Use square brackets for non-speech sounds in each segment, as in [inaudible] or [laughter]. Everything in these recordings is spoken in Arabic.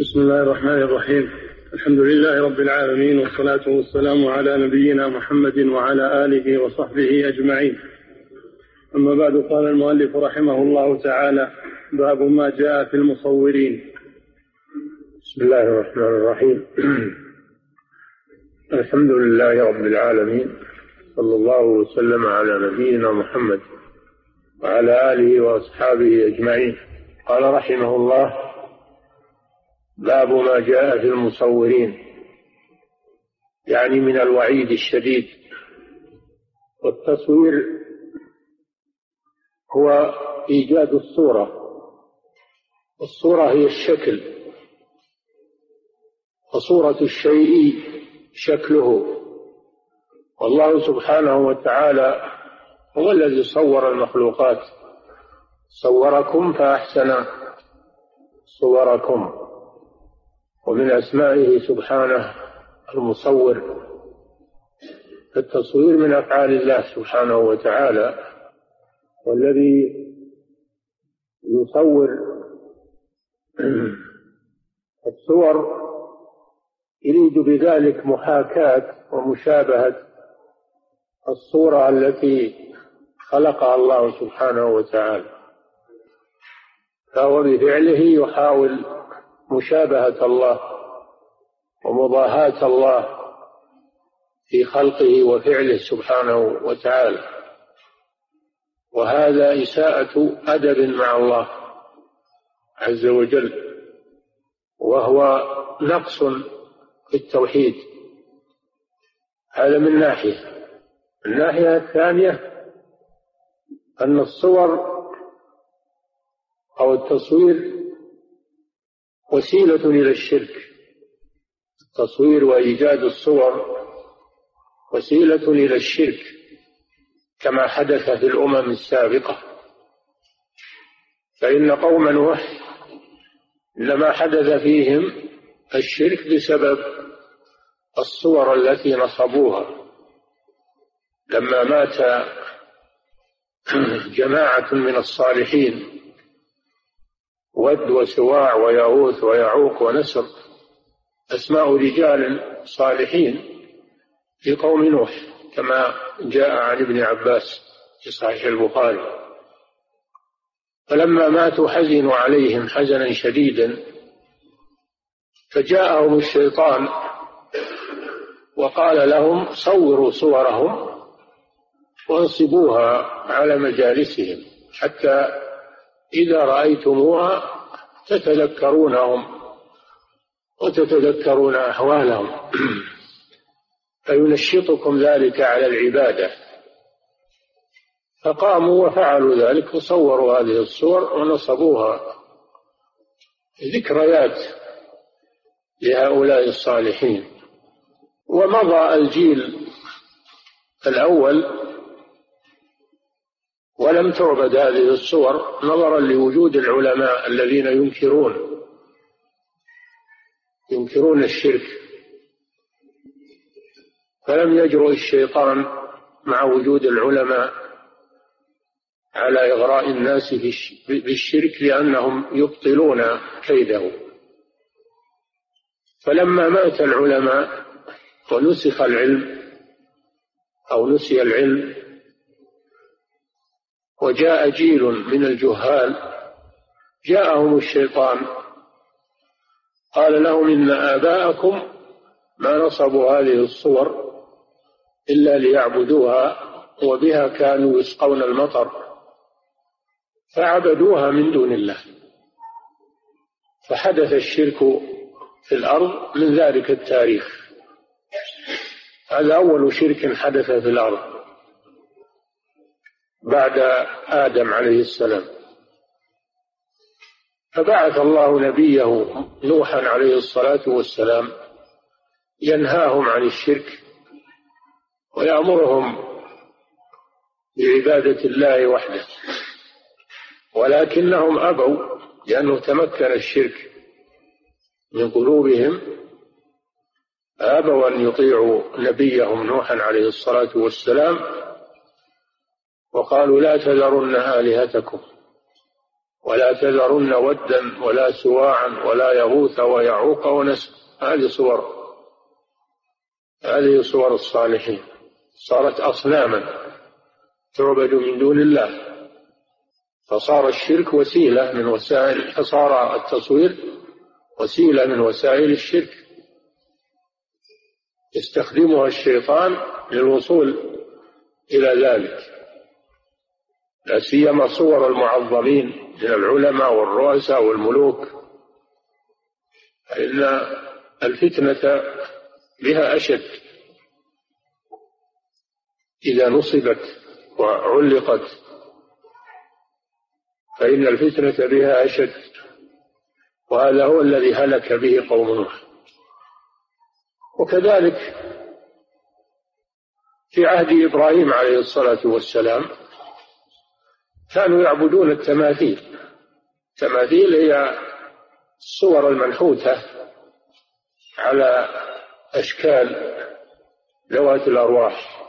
بسم الله الرحمن الرحيم. الحمد لله رب العالمين والصلاة والسلام على نبينا محمد وعلى آله وصحبه أجمعين. أما بعد قال المؤلف رحمه الله تعالى باب ما جاء في المصورين. بسم الله الرحمن الرحيم. [clears throat] الحمد لله رب العالمين صلى الله وسلم على نبينا محمد وعلى آله وأصحابه أجمعين. قال رحمه الله باب ما جاء في المصورين يعني من الوعيد الشديد. والتصوير هو إيجاد الصورة الصورة هي الشكل وصورة الشيء شكله. والله سبحانه وتعالى هو الذي صور المخلوقات صوركم فأحسن صوركم. ومن أسمائه سبحانه المصور التصوير من أفعال الله سبحانه وتعالى والذي يصور [clears throat] الصور يريد بذلك محاكاة ومشابهة الصورة التي خلقها الله سبحانه وتعالى. فهو بفعله يحاول مشابهة الله ومضاهاة الله في خلقه وفعله سبحانه وتعالى. وهذا إساءة أدب مع الله عز وجل وهو نقص في التوحيد. هذا من ناحية. الناحية الثانية أن الصور أو التصوير وسيلة إلى الشرك التصوير وإيجاد الصور وسيلة إلى الشرك كما حدث في الأمم السابقة. فإن قوم نوح لما حدث فيهم الشرك بسبب الصور التي نصبوها. لما مات جماعة من الصالحين ود وسواع ويغوث ويعوق ونسر. أسماء رجال صالحين في قوم نوح كما جاء عن ابن عباس في صحيح البخاري. فلما ماتوا حزنوا عليهم حزنا شديدا فجاءهم الشيطان وقال لهم صوروا صورهم وانصبوها على مجالسهم حتى إذا رأيتموها تتذكرونهم وتتذكرون أحوالهم [clears throat] فينشطكم ذلك على العبادة. فقاموا وفعلوا ذلك وصوروا هذه الصور ونصبوها. ذكريات لهؤلاء الصالحين. ومضى الجيل الأول ولم تعبد هذه الصور نظرا لوجود العلماء الذين ينكرون ينكرون الشرك. فلم يجرؤ الشيطان مع وجود العلماء على إغراء الناس بالشرك لأنهم يبطلون كيده. فلما مات العلماء ونسخ العلم أو نسي العلم وجاء جيل من الجهال جاءهم الشيطان قال لهم إن آباءكم ما نصبوا هذه الصور إلا ليعبدوها وبها كانوا يسقون المطر فعبدوها من دون الله فحدث الشرك في الأرض من ذلك التاريخ هذا أول شرك حدث في الأرض. بعد آدم عليه السلام. فبعث الله نبيه نوحا عليه الصلاة والسلام ينهاهم عن الشرك ويأمرهم بعبادة الله وحده. ولكنهم أبوا لأنه تمكن الشرك من قلوبهم أبوا أن يطيعوا نبيهم نوحا عليه الصلاة والسلام وقالوا لا تذرن آلهتكم ولا تذرن ودا ولا سواعا ولا يغوث ويعوق ونسر هذه صور هذه صور الصالحين. صارت أصناما تعبد من دون الله. فصار الشرك وسيلة من وسائل فصار التصوير وسيلة من وسائل الشرك. يستخدمها الشيطان للوصول إلى ذلك. لا سيما صور المعظمين من العلماء والرؤساء والملوك. فإن الفتنة بها أشد. إذا نصبت وعلقت فإن الفتنة بها أشد. وهذا هو الذي هلك به قوم نوح. وكذلك في عهد إبراهيم عليه الصلاة والسلام كانوا يعبدون التماثيل. التماثيل هي الصور المنحوتة على أشكال ذوات الأرواح.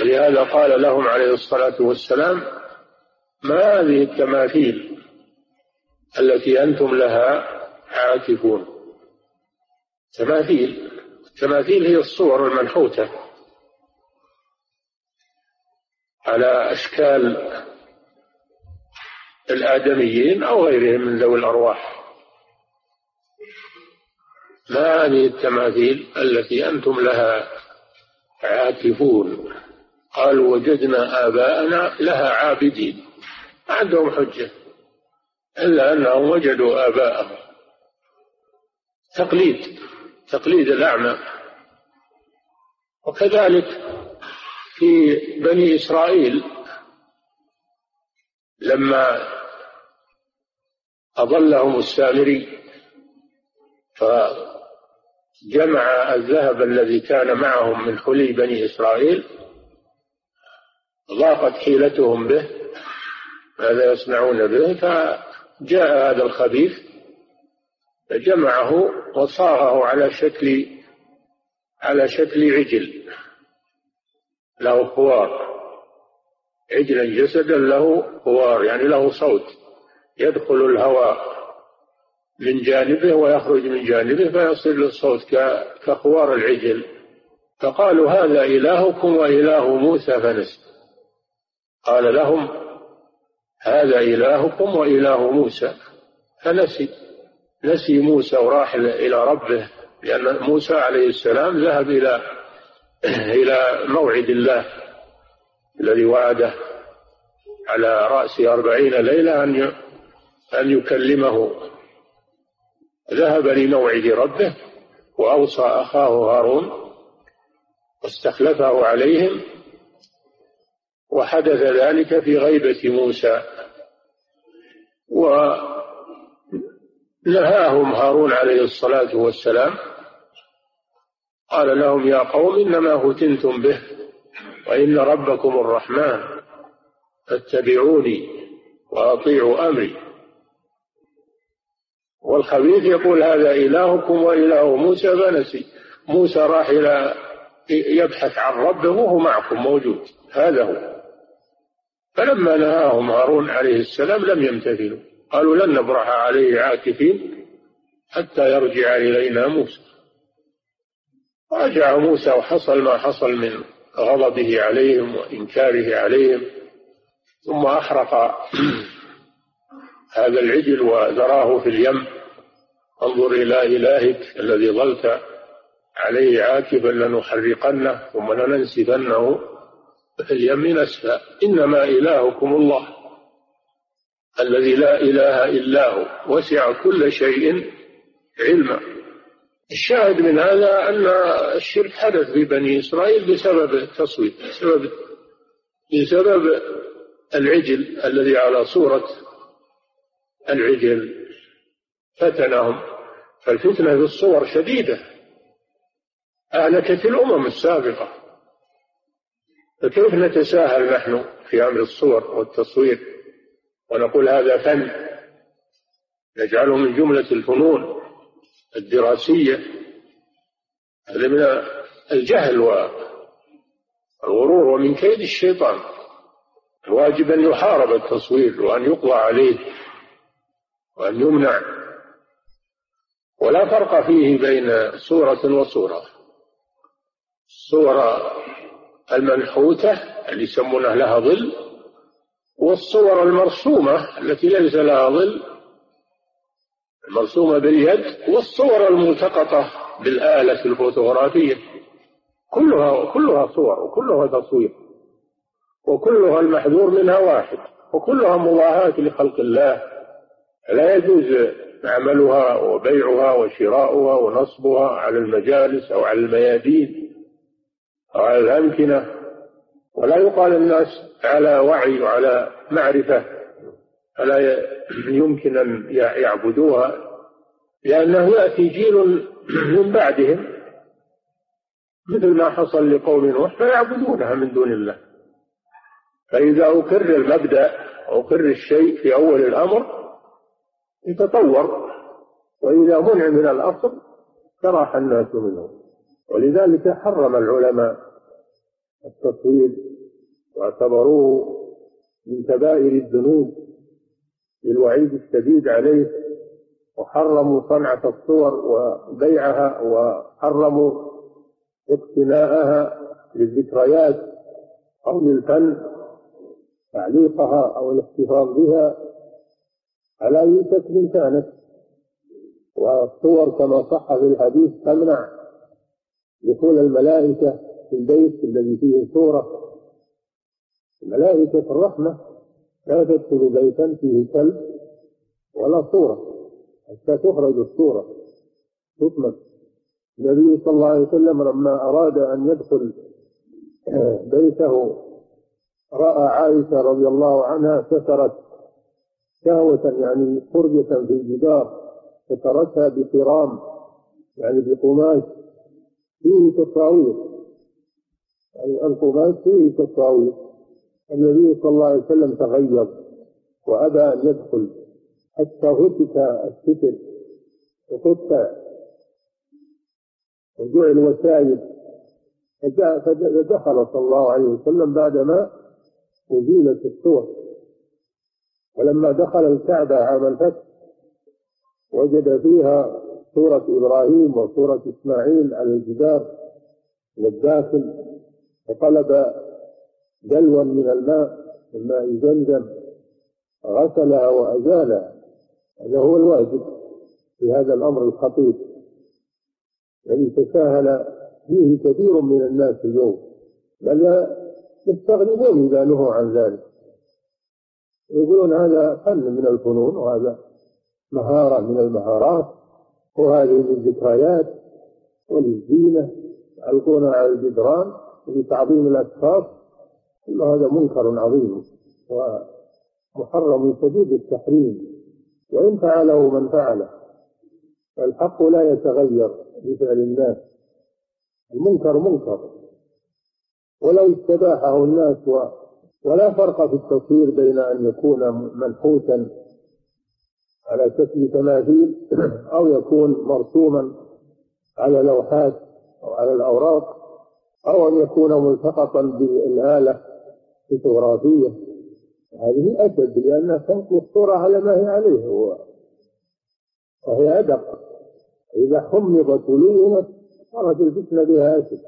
ولهذا قال لهم عليه الصلاة والسلام ما هذه التماثيل التي أنتم لها عاكفون؟ تماثيل. التماثيل هي الصور المنحوتة. على أشكال الآدميين أو غيرهم من ذوي الأرواح. ما هذه التماثيل التي أنتم لها عاكفون؟ قالوا وجدنا آباءنا لها عابدين ما عندهم حجة. إلا أنهم وجدوا آباءهم. تقليد تقليد الأعمى. وكذلك في بني إسرائيل لما أضلهم السامري فجمع الذهب الذي كان معهم من حلي بني إسرائيل ضاقت حيلتهم به ماذا يصنعون به؟ فجاء هذا الخبيث فجمعه وصاغه على شكل على شكل عجل. له خوار عجلا جسدا له خوار يعني له صوت. يدخل الهواء من جانبه ويخرج من جانبه فيصل الصوت كخوار العجل. فقالوا هذا إلهكم وإله موسى فنسي. قال لهم هذا إلهكم وإله موسى فنسي. نسي موسى وراح إلى ربه لأن موسى عليه السلام ذهب إلى [clears throat] إلى موعد الله الذي وعده على رأس أربعين ليلة أن أن يكلمه. ذهب لموعد ربه وأوصى أخاه هارون واستخلفه عليهم وحدث ذلك في غيبة موسى. ونهاهم هارون عليه الصلاة والسلام قال لهم يا قوم إنما فتنتم به وإن ربكم الرحمن فاتبعوني وأطيعوا أمري. والخبيث يقول هذا إلهكم وإله موسى فنسي. موسى راح إلى يبحث عن ربه وهو معكم موجود. هذا هو. فلما نهاهم هارون عليه السلام لم يمتثلوا. قالوا لن نبرح عليه عاكفين حتى يرجع إلينا موسى. رجع موسى وحصل ما حصل من غضبه عليهم وإنكاره عليهم ثم أحرق [clears throat] هذا العجل وذراه في اليم. انظر إلى إلهك الذي ظلت عليه عاكفا لنحرقنه ثم لننسفنه اليم نسفا إنما إلهكم الله الذي لا إله إلا هو وسع كل شيء علما. الشاهد من هذا أن الشرك حدث في بني إسرائيل بسبب التصوير بسبب بسبب العجل الذي على صورة العجل فتنهم. فالفتنة في الصور شديدة. أهلكت الأمم السابقة. فكيف نتساهل نحن في أمر الصور والتصوير ونقول هذا فن نجعله من جملة الفنون؟ الدراسية هذا من الجهل والغرور ومن كيد الشيطان. الواجب أن يحارب التصوير وأن يقضى عليه وأن يمنع. ولا فرق فيه بين صورة وصورة. الصورة المنحوتة اللي يسمونها لها ظل والصور المرسومة التي ليس لها ظل المرسومة باليد والصور الملتقطة بالآلة الفوتوغرافية. كلها كلها صور وكلها تصوير وكلها المحذور منها واحد وكلها مضاهاة لخلق الله. لا يجوز عملها وبيعها وشراؤها ونصبها على المجالس أو على الميادين أو على الأمكنة. ولا يقال الناس على وعي وعلى معرفة. فلا يمكن أن يعبدوها لأنه يأتي جيل من بعدهم مثل ما حصل لقوم نوح فيعبدونها من دون الله. فإذا أقر المبدأ أقر الشيء في أول الأمر يتطور. وإذا منع من الأصل تراح الناس منه ولذلك حرم العلماء التصوير واعتبروه من كبائر الذنوب. للوعيد الشديد عليه وحرموا صنعة الصور وبيعها وحرموا اقتناءها للذكريات أو للفن تعليقها أو الاحتفاظ بها على أي شكل كانت والصور كما صح في الحديث تمنع دخول الملائكة في البيت الذي فيه صورة ملائكة الرحمة لا تدخل بيتا فيه كلب ولا صورة حتى تخرج الصورة تطلق. النبي صلى الله عليه وسلم لما أراد أن يدخل بيته رأى عائشة رضي الله عنها سترت شهوة يعني فرجة في الجدار سترتها بقرام يعني بقماش فيه تصاوير يعني القماش فيه تصاوير النبي صلى الله عليه وسلم تغير وأبى أن يدخل حتى هتك الستر. وقطع وجعل وسائد فدخل صلى الله عليه وسلم بعدما أزيلت الصور. ولما دخل الكعبة عام الفتح وجد فيها سورة إبراهيم وسورة إسماعيل على الجدار والداخل فطلب دلوا من الماء من ماء زمزم غسلها وأزالها هذا هو الواجب في هذا الأمر الخطير. الذي تساهل فيه كثير من الناس اليوم. بل يستغربون إذا نهوا عن ذلك. يقولون هذا فن من الفنون وهذا مهارة من المهارات وهذه من الذكريات وللزينة. يعلقونها على الجدران لتعظيم الأشخاص. كل هذا منكر عظيم ومحرم شديد التحريم وإن فعله من فعله فالحق لا يتغير بفعل الناس المنكر منكر. ولو استباحه الناس و ولا فرق في التصوير بين أن يكون منحوتا على شكل تماثيل أو يكون مرسوما على لوحات أو على الأوراق أو أن يكون ملتقطا بالآلة فوتوغرافية هذه أشد لأنها تنقل الصورة على ما هي عليه هو. وهي أدق. إذا حمضت ولينت صارت الفتنة بها أشد.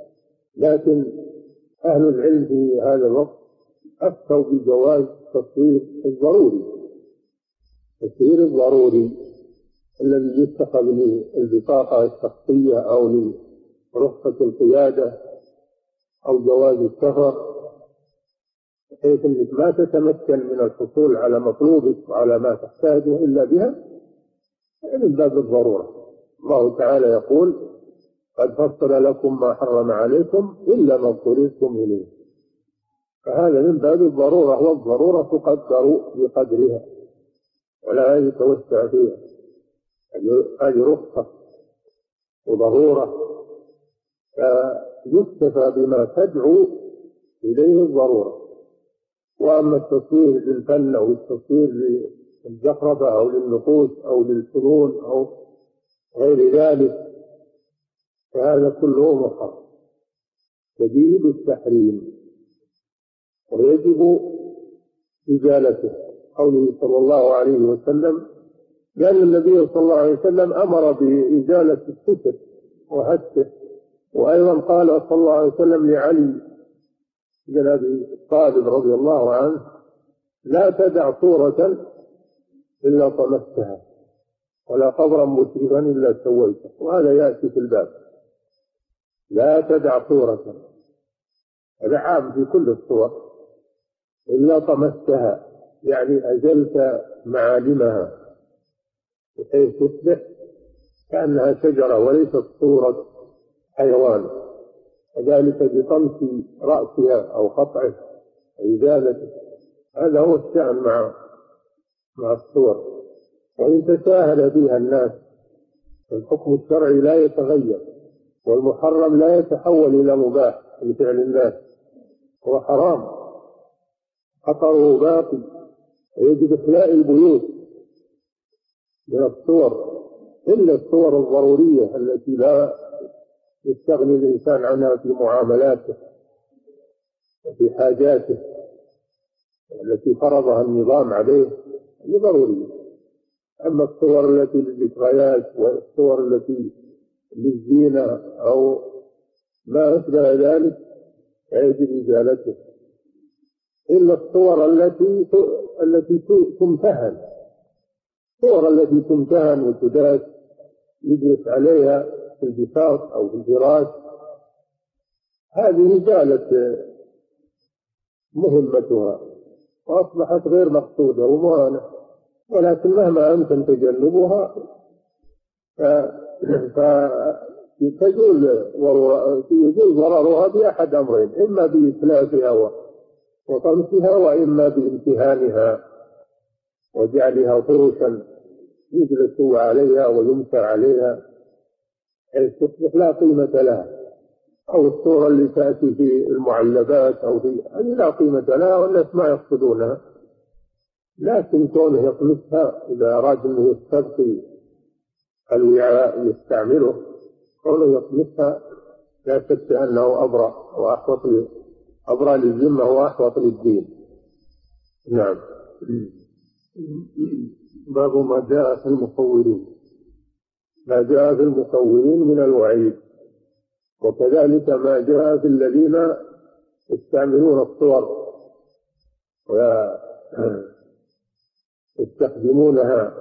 لكن أهل العلم في هذا الوقت أفتوا بجواز التصوير الضروري. التصوير الضروري الذي يتخذ للبطاقة الشخصية أو لرخصة القيادة أو جواز السفر بحيث انك ما تتمكن من الحصول على مطلوبك وعلى ما تحتاجه إلا بها من باب الضروره الله تعالى يقول قد فصل لكم ما حرم عليكم إلا ما اضطررتم إليه. فهذا من باب الضرورة والضروره تقدر بقدرها ولا يتوسع فيها. هذه رخصه وضرورة فيكتفى بما تدعو إليه الضرورة. وأما التصوير للفن أو التصوير للزخرفة أو للنقوش أو للفنون أو غير ذلك فهذا كله محرم شديد التحريم ويجب إزالته. قوله صلى الله عليه وسلم لأن النبي صلى الله عليه وسلم أمر بإزالة الستر وهته وأيضا قال صلى الله عليه وسلم لعلي بن أبي طالب رضي الله عنه لا تدع صورة إلا طمستها ولا قبرا مشرفا إلا سويته. وهذا يأتي في الباب. لا تدع صورة. هذا عام في كل الصور. إلا طمستها يعني أزلت معالمها بحيث تصبح كأنها شجرة وليست صورة حيوان. وذلك بطمس رأسها أو قطعه إزالته هذا هو الشأن مع مع الصور. وإن تساهل بها الناس الحكم الشرعي لا يتغير والمحرم لا يتحول إلى مباح لفعل الناس هو حرام. خطره باقي ويجب إخلاء البيوت من الصور إلا الصور الضرورية التي لا يستغني الإنسان عنها في معاملاته وفي حاجاته التي فرضها النظام عليه هي ضرورية. أما الصور التي للذكريات والصور التي للزينة أو ما أشبه ذلك فيجب إزالته. إلا الصور التي التي تمتهن. الصور التي تمتهن وتداس يجلس عليها في البساط أو في الفراش. هذه زالت مهمتها وأصبحت غير مقصودة ومهانة ولكن مهما أمكن تجنبها يجوز ضررها بأحد أمرين إما بإتلافها وطمسها وإما بامتهانها وجعلها فرشا يجلس عليها ويمسى عليها. تصبح لا قيمة لها. أو الصورة اللي تأتي في المعلبات أو في هذه لا قيمة لها والناس ما يقصدونها. لكن كونه يطمسها إذا أراد أنه يستبقي الوعاء يستعمله كونه يطمسها لا شك أنه أبرأ وأحوط أبرأ للذمة وأحوط للدين. نعم. باب ما جاء في المصورين ما جاء في المصورين من الوعيد. وكذلك ما جاء في الذين يستعملون الصور ويستخدمونها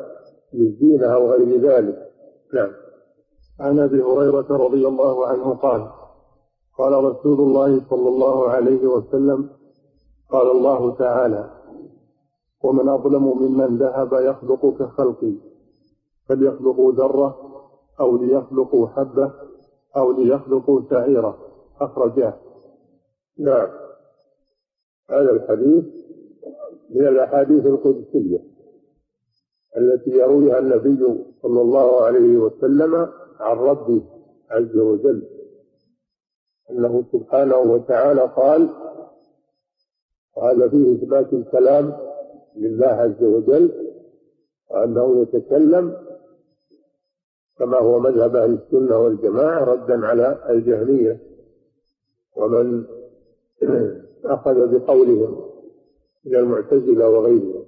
للزينة أو غير ذلك. نعم. عن أبي هريرة رضي الله عنه قال قال رسول الله صلى الله عليه وسلم قال الله تعالى ومن أظلم ممن ذهب يخلق كخلقي فليخلقوا ذرة أو ليخلقوا حبة أو ليخلقوا شعيرة. أخرجاه. نعم. هذا الحديث من الأحاديث القدسية التي يرويها النبي صلى الله عليه وسلم عن ربه عز وجل. أنه سبحانه وتعالى قال وهذا فيه إثبات الكلام لله عز وجل وأنه يتكلم كما هو مذهب أهل السنة والجماعة ردا على الجهمية. ومن أخذ بقولهم من المعتزلة وغيرهم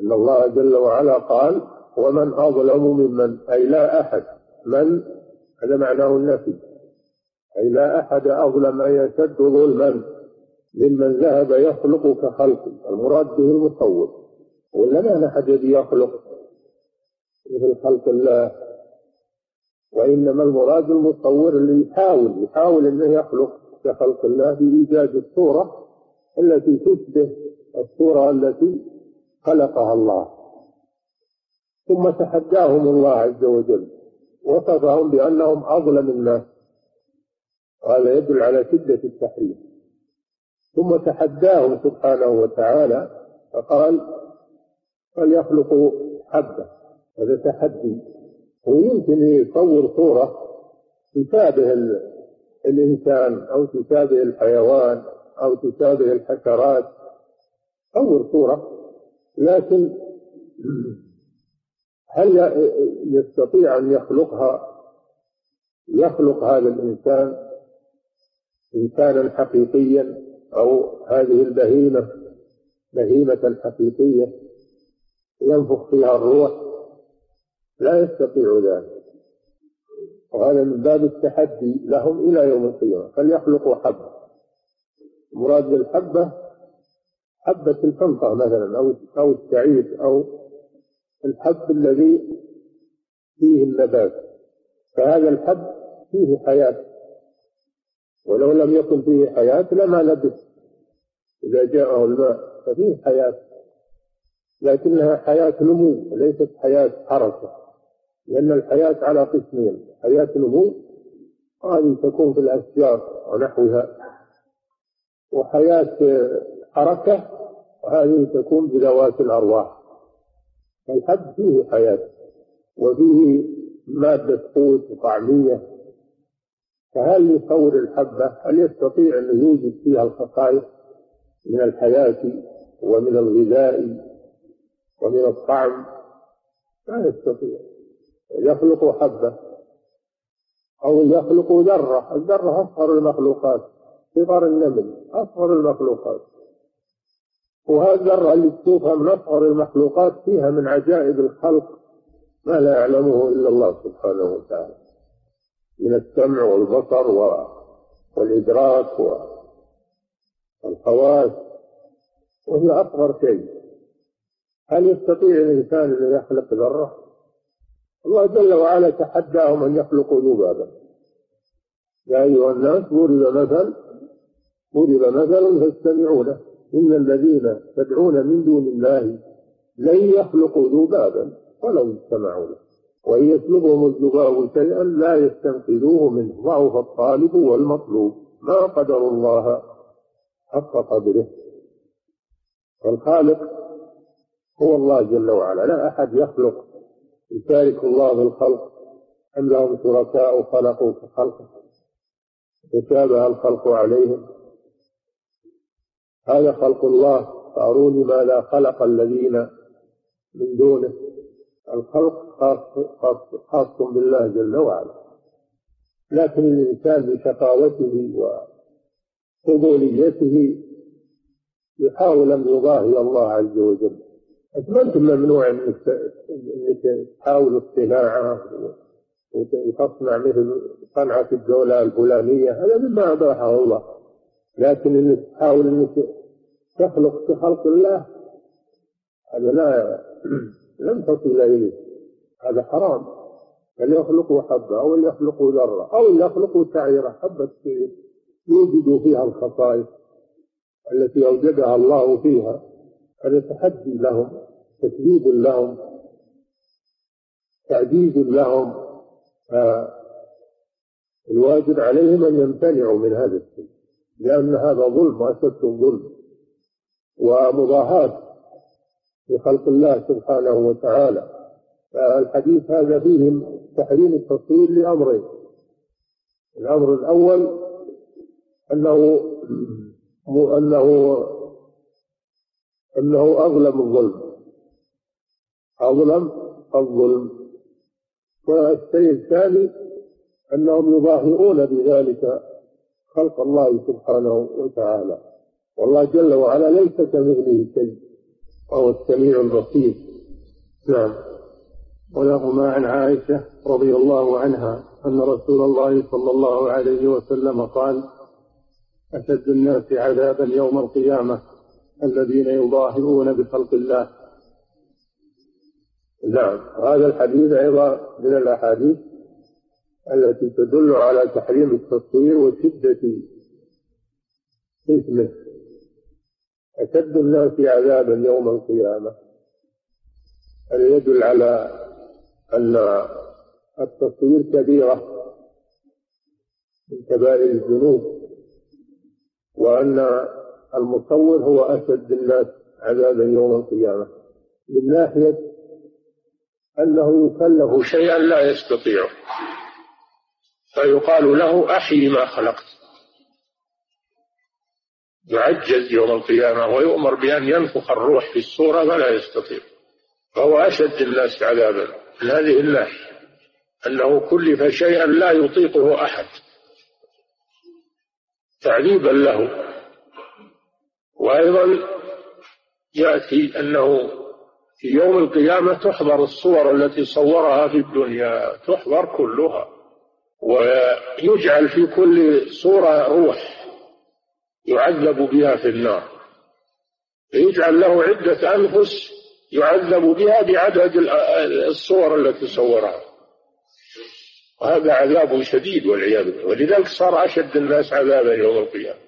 أن الله جل وعلا قال ومن أظلم ممن؟ أي لا أحد. من؟ هذا معناه النفي. أي لا أحد أظلم أي أشد ظلما ممن ذهب يخلق كخلقه. المراد به المصور. ولا ما أحد يخلق؟ مثل خلق الله. وإنما المراد المصور اللي يحاول يحاول أنه يخلق كخلق الله بإيجاد الصورة التي تشبه الصورة التي خلقها الله. ثم تحداهم الله عز وجل وصفهم بأنهم أظلم الناس. وهذا يدل على شدة التحريم ثم تحداهم سبحانه وتعالى فقال فليخلقوا حبة. هذا تحدي. ويمكن يصور صورة تشابه الإنسان أو تشابه الحيوان أو تشابه الحشرات. صور صورة. لكن هل يستطيع أن يخلقها؟ يخلق هذا الإنسان إنسانا حقيقيا أو هذه البهيمة بهيمة حقيقية ينفخ فيها الروح؟ لا يستطيع ذلك. وهذا من باب التحدي لهم إلى يوم القيامة. فليخلقوا حبة. مراد بالحبة حبة الحنطة مثلا أو أو السعيد أو الحب الذي فيه النبات. فهذا الحب فيه حياة. ولو لم يكن فيه حياة لما لبث. إذا جاءه الماء ففيه حياة. لكنها حياة نمو وليست حياة حركة. لأن الحياة على قسمين حياة نمو هذه تكون في الأشجار ونحوها وحياة حركة وهذه تكون بذوات الأرواح. الحب فيه حياة وفيه مادة قوت وطعمية. فهل يصور الحبة؟ هل يستطيع أن يوجد فيها الخصائص من الحياة ومن الغذاء ومن الطعم؟ لا يستطيع. يخلق حبة أو يخلق ذرة. الذرة أصغر المخلوقات. صغر النمل أصغر المخلوقات. وهذه الذرة اللي تشوفها من أصغر المخلوقات فيها من عجائب الخلق ما لا يعلمه إلا الله سبحانه وتعالى. من السمع والبصر والإدراك والحواس وهي أصغر شيء. هل يستطيع الإنسان أن يخلق ذرة؟ الله جل وعلا تحداهم أن يخلقوا ذبابا. يا أيها الناس ضرب مثل ضرب مثل فاستمعوا له. إن الذين تدعون من دون الله لن يخلقوا ذبابا ولو اجتمعوا له. وإن يسلبهم الذباب شيئا لا يستنقذوه منه. ضعف الطالب والمطلوب. ما قدر الله حق قدره. والخالق هو الله جل وعلا. لا أحد يخلق يشارك الله في الخلق أم لهم شركاء خلقوا كخلقه تشابه الخلق عليهم. هذا خلق الله فأروني ما لا خلق الذين من دونه. الخلق خاص, خاص, بالله جل وعلا. لكن الإنسان بشقاوته وفضوليته يحاول أن يضاهي الله عز وجل. ما أنت ممنوع أنك تحاول الصناعة وتصنع مثل صنعة الدولة الفلانية. هذا مما أباحه الله لكن انك تحاول إنك تخلق كخلق الله هذا لا لم تصل إليه. هذا حرام. بل يخلقوا حبة أو يخلقوا ذرة أو يخلقوا شعيرة حبة يوجد فيها الخصائص التي أوجدها الله فيها. هذا تحدي لهم تكذيب لهم تعجيز لهم الواجب عليهم أن يمتنعوا من هذا الشيء لأن هذا ظلم وأشد ظلم ومضاهاة لخلق الله سبحانه وتعالى. الحديث هذا فيه تحريم التصوير لأمرين. الأمر الأول أنه أنه أنه أظلم الظلم. أظلم الظلم. والشيء الثاني أنهم يظاهرون بذلك خلق الله سبحانه وتعالى. والله جل وعلا ليس كمثله شيء. وهو السميع البصير. نعم. ولهما عن عائشة رضي الله عنها أن رسول الله صلى الله عليه وسلم قال أشد الناس عذابا يوم القيامة. الذين يظاهرون بخلق الله. نعم هذا الحديث أيضا من الأحاديث التي تدل على تحريم التصوير وشدة إثمه. أشد الناس عذابا يوم القيامة. هذا يدل على أن التصوير كبيرة من كبائر الذنوب وأن المصور هو أشد الناس عذابا يوم القيامة من ناحية أنه يكلف شيئا لا يستطيعه فيقال له أحي ما خلقت. يعجز يوم القيامة ويؤمر بأن ينفخ الروح في الصورة فلا يستطيع فهو أشد الناس عذابا. من هذه الناحية أنه كلف شيئا لا يطيقه أحد؟ تعذيبا له. وأيضا يأتي أنه في يوم القيامة تحضر الصور التي صورها في الدنيا تحضر كلها ويجعل في كل صورة روح يعذب بها في النار. يجعل له عدة أنفس يعذب بها بعدد الصور التي صورها. وهذا عذاب شديد والعياذ بالله. ولذلك صار أشد الناس عذابا يوم القيامة.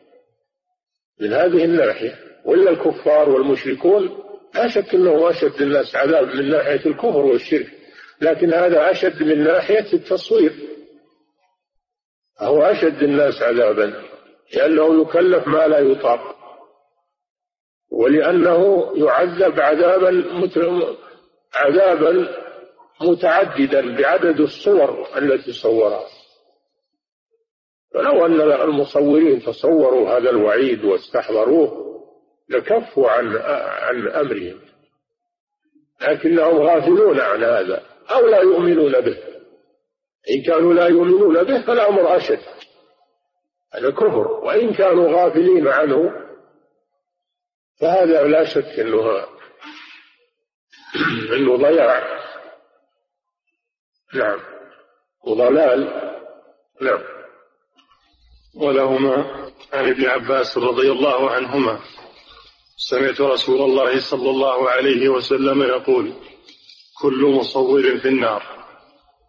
من هذه الناحية وإلا الكفار والمشركون لا شك أنه أشد الناس عذاب من ناحية الكفر والشرك لكن هذا أشد من ناحية التصوير. هو أشد الناس عذابا لأنه يكلف ما لا يطاق ولأنه يعذب عذابا عذابا متعددا بعدد الصور التي صورها. فلو أن المصورين تصوروا هذا الوعيد واستحضروه لكفوا عن عن أمرهم. لكنهم غافلون عن هذا أو لا يؤمنون به. إن كانوا لا يؤمنون به فالأمر أشد. هذا كفر. وإن كانوا غافلين عنه فهذا لا شك أنه [clears throat] أنه ضياع. نعم. وضلال. نعم. ولهما عن ابن عباس رضي الله عنهما. سمعت رسول الله صلى الله عليه وسلم يقول كل مصور في النار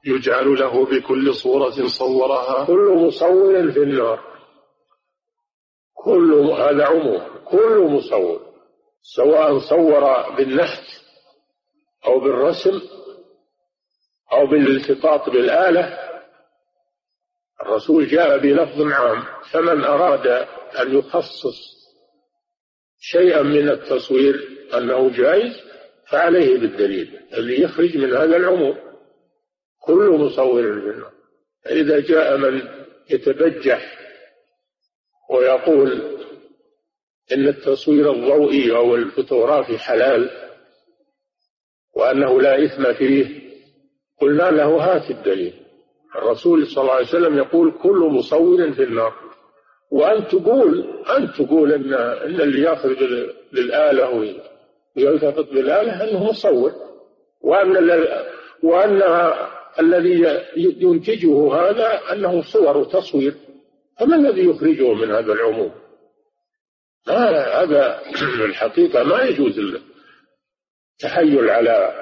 يجعل له بكل صورة صورها. كل مصور في النار. كل هذا عموم. كل مصور سواء صور بالنحت أو بالرسم أو بالالتقاط بالآلة الرسول جاء بلفظ عام فمن أراد أن يخصص شيئا من التصوير أنه جائز فعليه بالدليل اللي يخرج من هذا العموم. كل مصور بالنار إذا جاء من يتبجح ويقول إن التصوير الضوئي أو الفوتوغرافي حلال وأنه لا إثم فيه قلنا له هات الدليل. الرسول صلى الله عليه وسلم يقول كل مصور في النار. وأن تقول أن تقول إن إن اللي يأخذ للآلة ويلتفت بالآلة أنه مصور. وأن وأن الذي ينتجه هذا أنه صور وتصوير. فما الذي يخرجه من هذا العموم؟ هذا [clears throat] الحقيقة ما يجوز التحيل على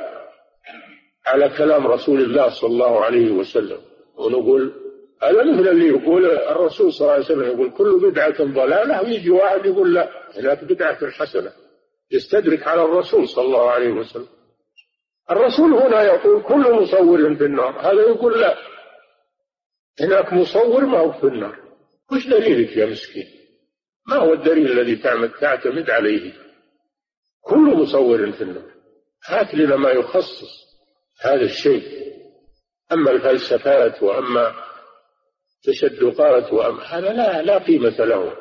على كلام رسول الله صلى الله عليه وسلم. ونقول هذا مثل اللي يقول الرسول صلى الله عليه وسلم يقول كل بدعة ضلالة ويجي واحد يقول لا هناك بدعة حسنة. يستدرك على الرسول صلى الله عليه وسلم. الرسول هنا يقول كل مصور في النار. هذا يقول لا. هناك مصور ما هو في النار. وش دليلك يا مسكين؟ ما هو الدليل الذي تعتمد عليه؟ كل مصور في النار. هات لنا ما يخصص هذا الشيء. أما الفلسفات وأما تشدقات وأما هذا لا لا قيمة له.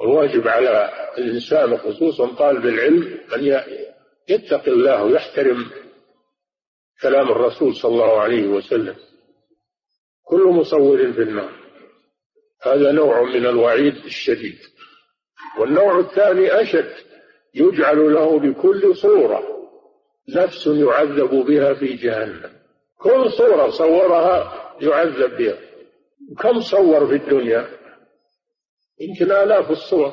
الواجب على الإنسان خصوصا طالب العلم أن يتقي الله ويحترم كلام الرسول صلى الله عليه وسلم. كل مصور في النار. هذا نوع من الوعيد الشديد. والنوع الثاني أشد يجعل له بكل صورة. نفس يعذب بها في جهنم. كل صورة صورها يعذب بها. كم صور في الدنيا؟ يمكن آلاف الصور.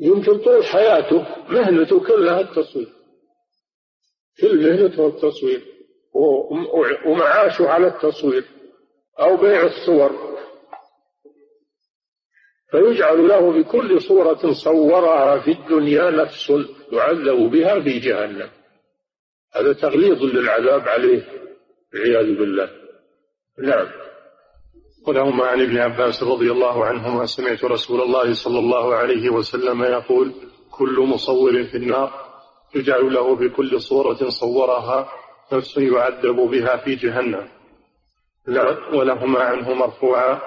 يمكن طول حياته مهنته كلها التصوير. كل مهنته التصوير. ومعاشه على التصوير. أو بيع الصور. فيجعل له بكل صورة صورها في الدنيا نفس يعذب بها في جهنم. هذا تغليظ للعذاب عليه. والعياذ بالله. نعم. ولهما عن ابن عباس رضي الله عنهما. سمعت رسول الله صلى الله عليه وسلم يقول كل مصور في النار يجعل له بكل صورة صورها نفس يعذب بها في جهنم. نعم. ولهما عنه مرفوعا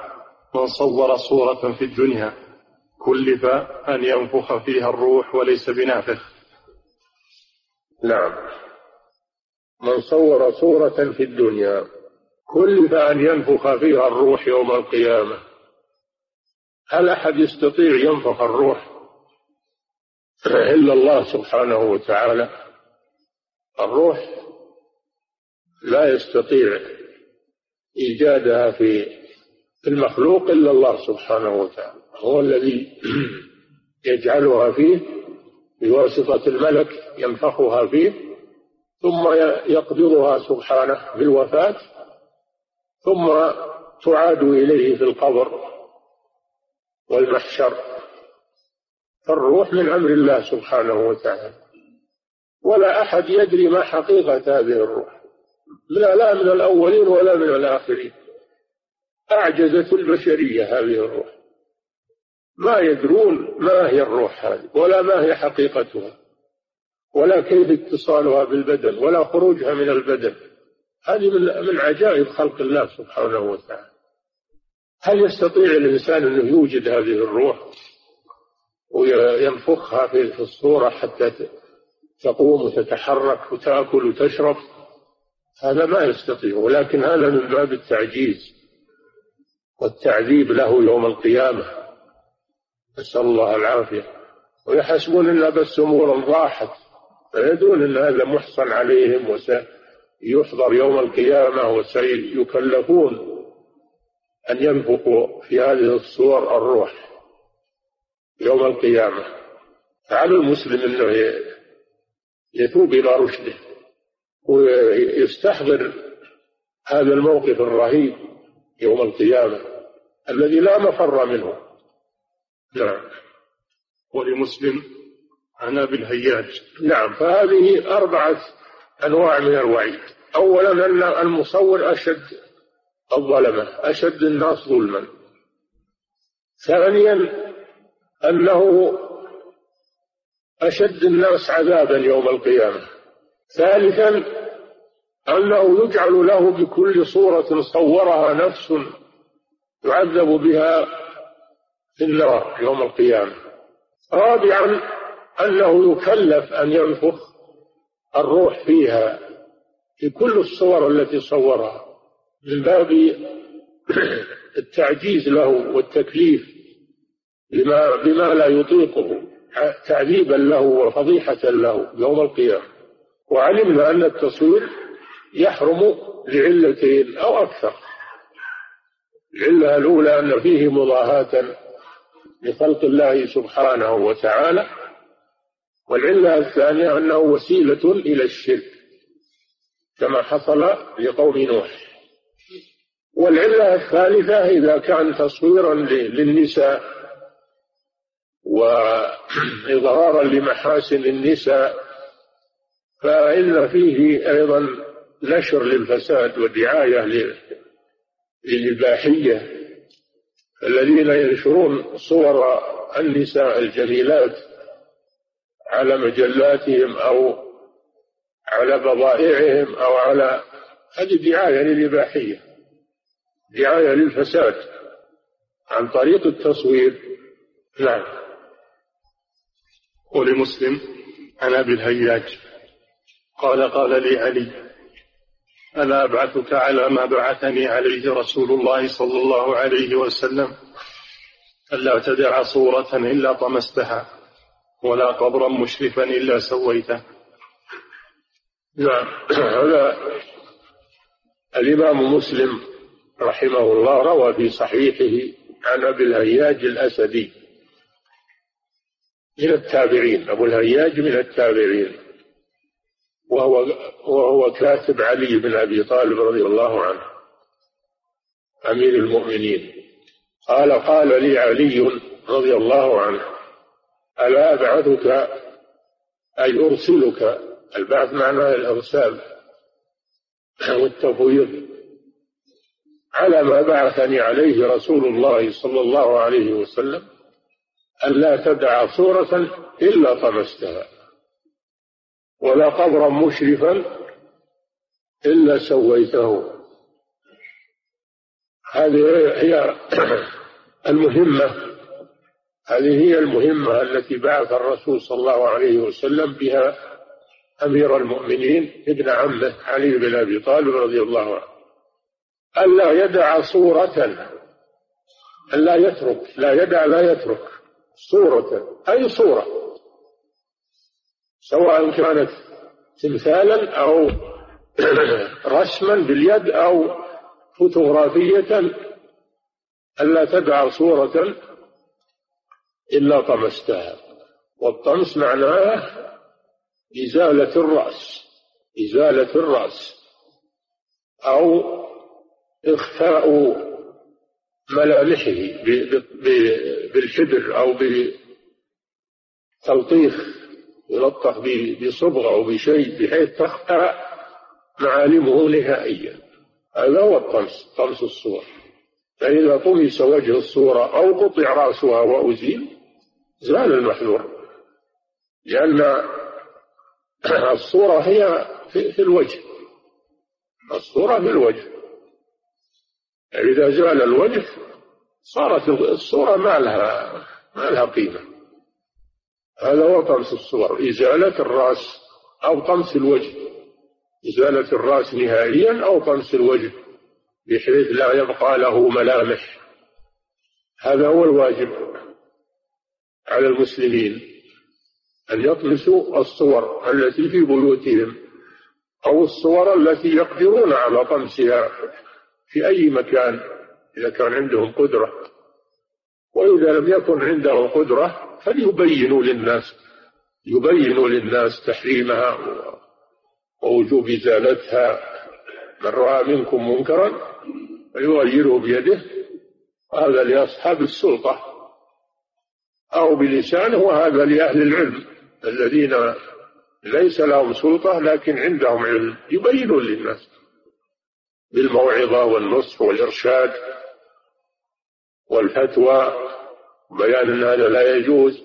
من صور صورة في الدنيا كلف أن ينفخ فيها الروح وليس بنافخ. نعم. من صور صورة في الدنيا كلف أن ينفخ فيها الروح يوم القيامة. هل أحد يستطيع ينفخ الروح؟ إلا الله سبحانه وتعالى. الروح لا يستطيع إيجادها في المخلوق إلا الله سبحانه وتعالى. هو الذي [clears throat] يجعلها فيه بواسطة الملك ينفخها فيه ثم يقبضها سبحانه بالوفاة ثم تعاد إليه في القبر والمحشر. فالروح من أمر الله سبحانه وتعالى. ولا أحد يدري ما حقيقة هذه الروح. لا لا من الأولين ولا من الآخرين. أعجزت البشرية هذه الروح. ما يدرون ما هي الروح هذه ولا ما هي حقيقتها. ولا كيف اتصالها بالبدن ولا خروجها من البدن. هذه من من عجائب خلق الله سبحانه وتعالى. هل يستطيع الإنسان أنه يوجد هذه الروح وينفخها في الصورة حتى تقوم وتتحرك وتأكل وتشرب؟ هذا ما يستطيع ولكن هذا من باب التعجيز والتعذيب له يوم القيامة. نسأل الله العافية. ويحسبون أنها بس أمور راحت فيدرون أن هذا محصن عليهم وسيحضر يوم القيامة وسيكلفون أن ينفقوا في هذه الصور الروح يوم القيامة. فعلى المسلم أنه يتوب إلى رشده ويستحضر هذا الموقف الرهيب يوم القيامة الذي لا مفر منه. نعم. ولمسلم عن ابي الهياج نعم فهذه أربعة أنواع من الوعيد أولا أن المصور أشد الظلمة أشد الناس ظلما. ثانيا أنه أشد الناس عذابا يوم القيامة. ثالثا أنه يجعل له بكل صورة صورها نفس يعذب بها في النار يوم القيامة. رابعا أنه يكلف أن ينفخ الروح فيها في كل الصور التي صورها من باب [clears throat] التعجيز له والتكليف بما بما لا يطيقه تعذيبا له وفضيحة له يوم القيامة. وعلمنا أن التصوير يحرم لعلتين أو أكثر. العلة الأولى أن فيه مضاهاة لخلق الله سبحانه وتعالى والعلة الثانية أنه وسيلة إلى الشرك كما حصل لقوم نوح. والعلة الثالثة إذا كان تصويرا للنساء وإظهارا لمحاسن النساء فإن فيه أيضا نشر للفساد ودعاية للإباحية الذين ينشرون صور النساء الجميلات. على مجلاتهم أو على بضائعهم أو على هذه دعاية للإباحية دعاية للفساد عن طريق التصوير. نعم. ولمسلم عن أبي الهياج قال قال لي علي ألا أبعثك على ما بعثني عليه رسول الله صلى الله عليه وسلم. ألا تدع صورة إلا طمستها. ولا قبرا مشرفا إلا سويته. نعم. [clears throat] هذا الإمام مسلم رحمه الله روى في صحيحه عن أبي الهياج الأسدي. من التابعين. أبو الهياج من التابعين. وهو وهو كاتب علي بن أبي طالب رضي الله عنه. أمير المؤمنين. قال قال لي علي رضي الله عنه ألا ابعثك أي أرسلك؟ البعث معناه الأرسال والتفويض. على ما بعثني عليه رسول الله صلى الله عليه وسلم ألا تدع صورة إلا طمستها ولا قبرا مشرفا إلا سويته. هذه هي [clears throat] المهمة هذه هي المهمة التي بعث الرسول صلى الله عليه وسلم بها أمير المؤمنين ابن عمه علي بن أبي طالب رضي الله عنه. ألا يدع صورة ألا يترك لا يدع لا يترك صورة أي صورة؟ سواء كانت تمثالا أو [clears throat] رسما باليد أو فوتوغرافية ألا تدع صورة إلا طمستها والطمس معناه إزالة الرأس إزالة الرأس. أو إخفاء ملامحه بالحبر أو بتلطيخ يلطخ بصبغة أو بشيء بحيث تخفى معالمه نهائيا. هذا هو الطمس طمس الصور. فإذا طمس وجه الصورة أو قطع رأسها وأزيل زال المحذور. لأن الصورة هي في الوجه. الصورة في الوجه. إذا زال الوجه صارت الصورة ما لها ما لها قيمة. هذا هو طمس الصور. إزالة الرأس أو طمس الوجه. إزالة الرأس نهائيا أو طمس الوجه. بحيث لا يبقى له ملامح. هذا هو الواجب. على المسلمين أن يطمسوا الصور التي في بيوتهم أو الصور التي يقدرون على طمسها في أي مكان إذا كان عندهم قدرة. وإذا لم يكن عندهم قدرة فليبينوا للناس يبينوا للناس تحريمها ووجوب إزالتها من رأى منكم منكرا فيغيره بيده. وهذا لأصحاب السلطة. أو بلسانه وهذا لأهل العلم الذين ليس لهم سلطة لكن عندهم علم يبينون للناس بالموعظة والنصح والإرشاد والفتوى. بيان أن هذا لا يجوز.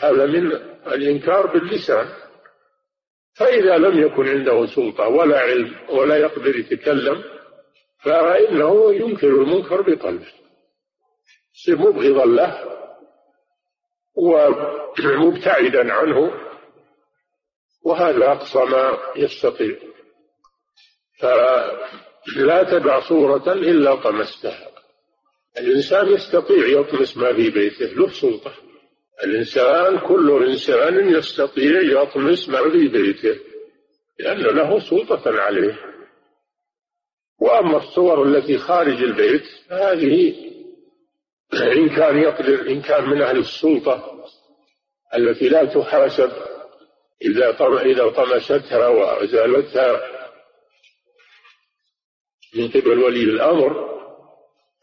هذا من الإنكار باللسان. فإذا لم يكن عنده سلطة ولا علم ولا يقدر يتكلم فإنه ينكر المنكر بقلبه. يصير مبغضا له. ومبتعدا عنه وهذا أقصى ما يستطيع. فلا تدع صورة إلا طمستها. الإنسان يستطيع يطمس ما في بيته له سلطة. الإنسان كل إنسان يستطيع يطمس ما في بيته لأن له سلطة عليه. وأما الصور التي خارج البيت هذه إن كان يقدر إن كان من أهل السلطة التي لا تحاسب إذا إذا طمستها وأزالتها من قبل ولي الأمر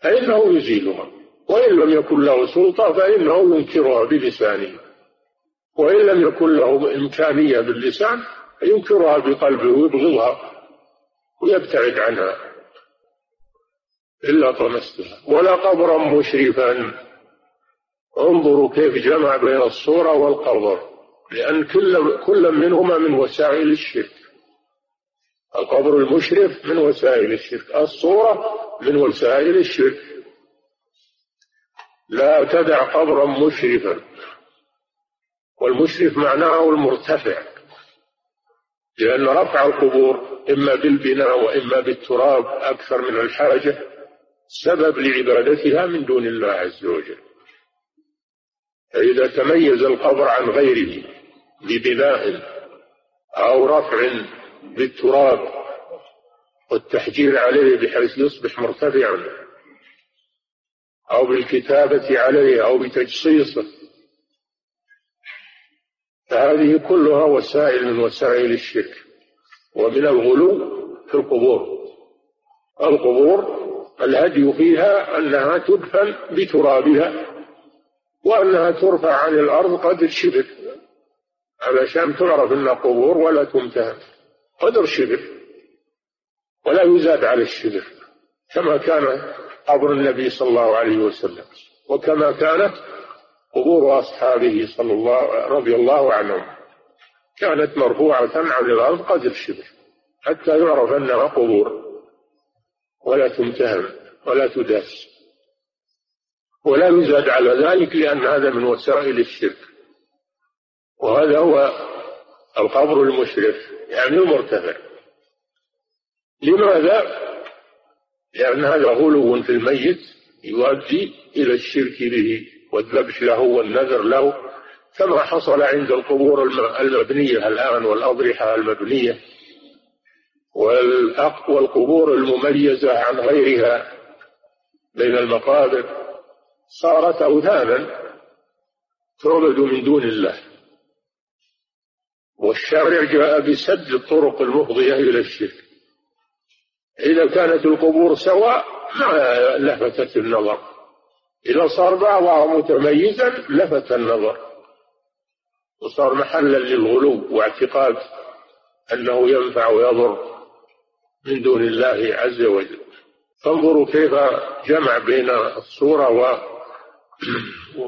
فإنه يزيلها. وإن لم يكن له سلطة فإنه ينكرها بلسانه. وإن لم يكن له إمكانية باللسان ينكرها بقلبه ويبغضها ويبتعد عنها. إلا طمستها ولا قبرا مشرفا. انظروا كيف جمع بين الصورة والقبر. لأن كل كل منهما من وسائل الشرك. القبر المشرف من وسائل الشرك. الصورة من وسائل الشرك. لا تدع قبرا مشرفا. والمشرف معناه المرتفع. لأن رفع القبور إما بالبناء وإما بالتراب أكثر من الحاجة. سبب لعبادتها من دون الله عز وجل. فإذا تميز القبر عن غيره ببناء أو رفع بالتراب والتحجير عليه بحيث يصبح مرتفعا أو بالكتابة عليه أو بتجصيصه فهذه كلها وسائل من وسائل الشرك ومن الغلو في القبور. القبور الهدي فيها أنها تدفن بترابها وأنها ترفع عن الأرض قدر شبر علشان تعرف أنها قبور ولا تمتهن. قدر شبر ولا يزاد على الشبر كما كان قبر النبي صلى الله عليه وسلم. وكما كانت قبور أصحابه صلى الله رضي الله عنهم. كانت مرفوعة عن الأرض قدر شبر حتى يعرف أنها قبور. ولا تمتهن ولا تداس ولا يزاد على ذلك لأن هذا من وسائل الشرك. وهذا هو القبر المشرف يعني المرتفع. لماذا؟ لأن هذا غلو في الميت يؤدي إلى الشرك به والذبح له والنذر له كما حصل عند القبور المبنية الآن والأضرحة المبنية. والقبور المميزة عن غيرها بين المقابر صارت أوثانا تعبد من دون الله. والشارع جاء بسد الطرق المفضية إلى الشرك. إذا كانت القبور سواء ما لفتت النظر. إذا صار بعضها متميزا لفت النظر. وصار محلا للغلو واعتقاد أنه ينفع ويضر. من دون الله عز وجل. فانظروا كيف جمع بين الصورة و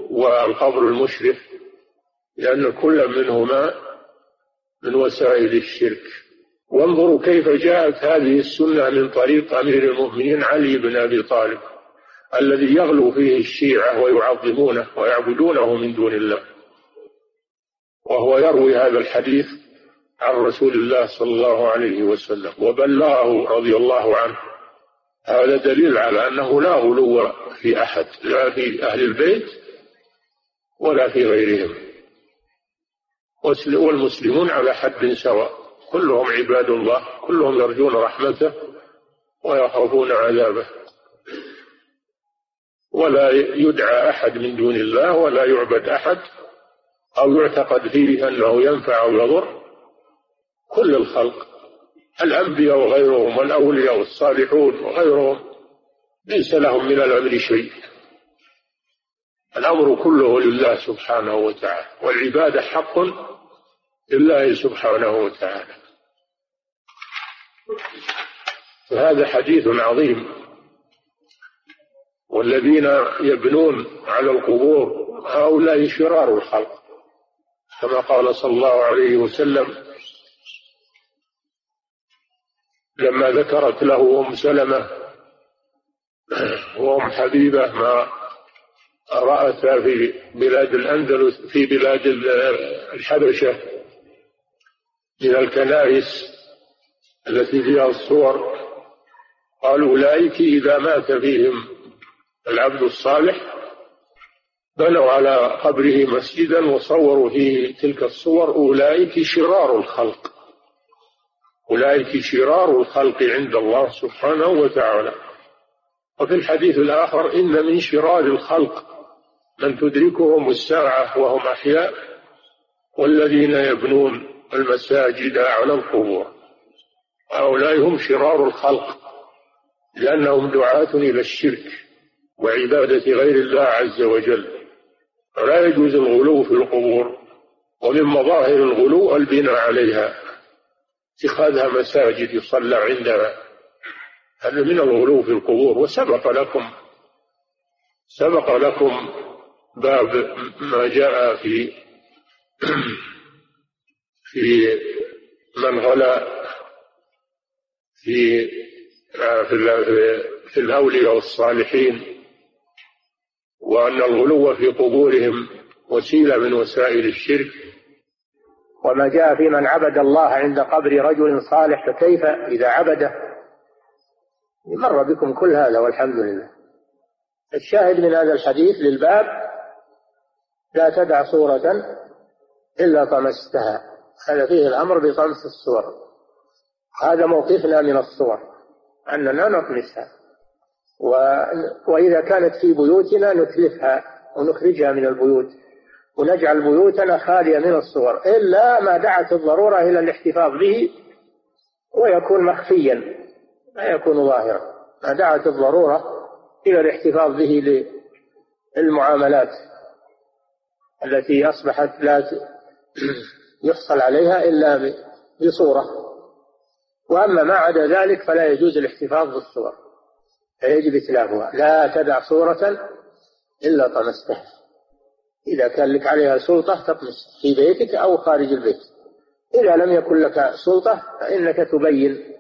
والقبر المشرف لأن كل منهما من وسائل الشرك. وانظروا كيف جاءت هذه السنة من طريق أمير المؤمنين علي بن أبي طالب الذي يغلو فيه الشيعة ويعظمونه ويعبدونه من دون الله. وهو يروي هذا الحديث عن رسول الله صلى الله عليه وسلم وبلغه رضي الله عنه. هذا دليل على أنه لا غلو في أحد لا في أهل البيت ولا في غيرهم. والمسلمون على حد سواء كلهم عباد الله كلهم يرجون رحمته ويخافون عذابه. ولا يدعى أحد من دون الله ولا يعبد أحد أو يعتقد فيه أنه ينفع أو يضر. كل الخلق الأنبياء وغيرهم والأولياء والصالحون وغيرهم ليس لهم من الأمر شيء. الأمر كله لله سبحانه وتعالى والعبادة حق لله سبحانه وتعالى. فهذا حديث عظيم. والذين يبنون على القبور هؤلاء شرار الخلق كما قال صلى الله عليه وسلم لما ذكرت له أم سلمة وأم حبيبة ما راتا في بلاد الأندلس في بلاد الحبشة من الكنائس التي فيها الصور قالوا أولئك إذا مات فيهم العبد الصالح بنوا على قبره مسجدا وصوروا فيه تلك الصور أولئك شرار الخلق. أولئك شرار الخلق عند الله سبحانه وتعالى. وفي الحديث الآخر إن من شرار الخلق من تدركهم الساعة وهم أحياء والذين يبنون المساجد على القبور. هؤلاء هم شرار الخلق لأنهم دعاة إلى الشرك وعبادة غير الله عز وجل. فلا يجوز الغلو في القبور ومن مظاهر الغلو البناء عليها. اتخاذها مساجد يصلى عندها. هذا من الغلو في القبور وسبق لكم سبق لكم باب ما جاء في [clears throat] في من غلا في في في الأولياء والصالحين وأن الغلو في قبورهم وسيلة من وسائل الشرك. وما جاء في من عبد الله عند قبر رجل صالح فكيف إذا عبده؟ مر بكم كل هذا والحمد لله. الشاهد من هذا الحديث للباب لا تدع صورة إلا طمستها هذا فيه الأمر بطمس الصور. هذا موقفنا من الصور أننا نطمسها. و... وإذا كانت في بيوتنا نتلفها ونخرجها من البيوت. ونجعل بيوتنا خالية من الصور إلا ما دعت الضرورة إلى الاحتفاظ به ويكون مخفيا لا يكون ظاهرا. ما دعت الضرورة إلى الاحتفاظ به للمعاملات التي أصبحت لا [clears throat] يحصل عليها إلا بصورة. وأما ما عدا ذلك فلا يجوز الاحتفاظ بالصور فيجب إتلافها. لا تدع صورة إلا طمستها. إذا كان لك عليها سلطة تطمس في بيتك أو خارج البيت. إذا لم يكن لك سلطة فإنك تبين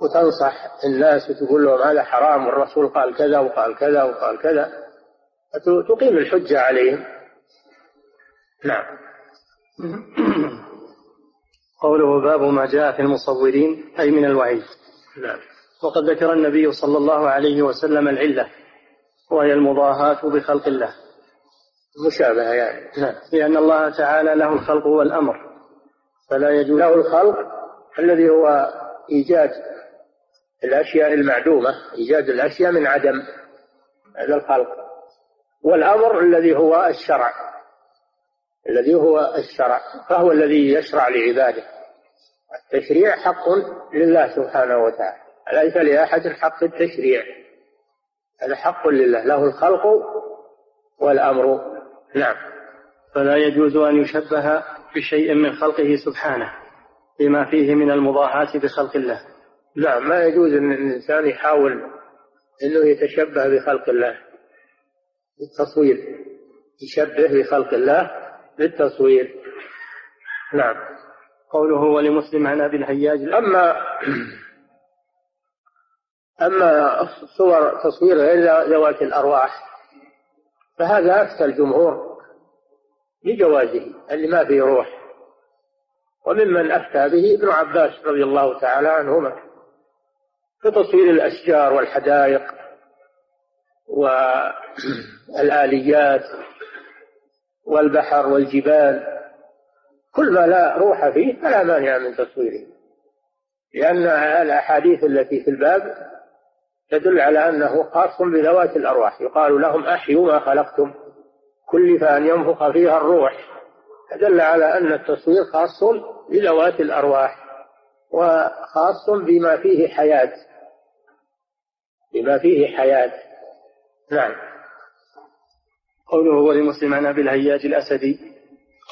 وتنصح الناس وتقول لهم هذا حرام والرسول قال كذا وقال كذا وقال كذا تقيم الحجة عليهم. نعم. [coughs] قوله باب ما جاء في المصورين أي من الوعيد. نعم. وقد ذكر النبي صلى الله عليه وسلم العلة وهي المضاهاة بخلق الله. مشابهة يعني. نعم. لأن الله تعالى له الخلق والأمر. فلا يجوز له الخلق الذي هو إيجاد الأشياء المعدومة إيجاد الأشياء من عدم هذا الخلق. والأمر الذي هو الشرع. الذي هو الشرع. فهو الذي يشرع لعباده. التشريع حق لله سبحانه وتعالى. ليس لأحد حق التشريع؟ هذا حق لله. له الخلق والأمر نعم. فلا يجوز أن يشبه بشيء من خلقه سبحانه بما فيه من المضاهاة بخلق الله. نعم ما يجوز أن الإنسان يحاول أنه يتشبه بخلق الله. بالتصوير. يشبه بخلق الله بالتصوير. نعم. قوله ولمسلم عن أبي الهياج أما أما صور تصوير غير ذوات الأرواح. فهذا أفتى الجمهور بجوازه اللي ما فيه روح. وممن أفتى به ابن عباس رضي الله تعالى عنهما في تصوير الأشجار والحدائق والآليات والبحر والجبال. كل ما لا روح فيه فلا مانع من تصويره. لأن الأحاديث التي في الباب تدل على أنه خاص بذوات الأرواح. يقال لهم أحيوا ما خلقتم. كلف أن ينفخ فيها الروح. فدل على أن التصوير خاص بذوات الأرواح وخاص بما فيه حياة. بما فيه حياة. نعم. قوله ولمسلم عن أبي الهياج الأسدي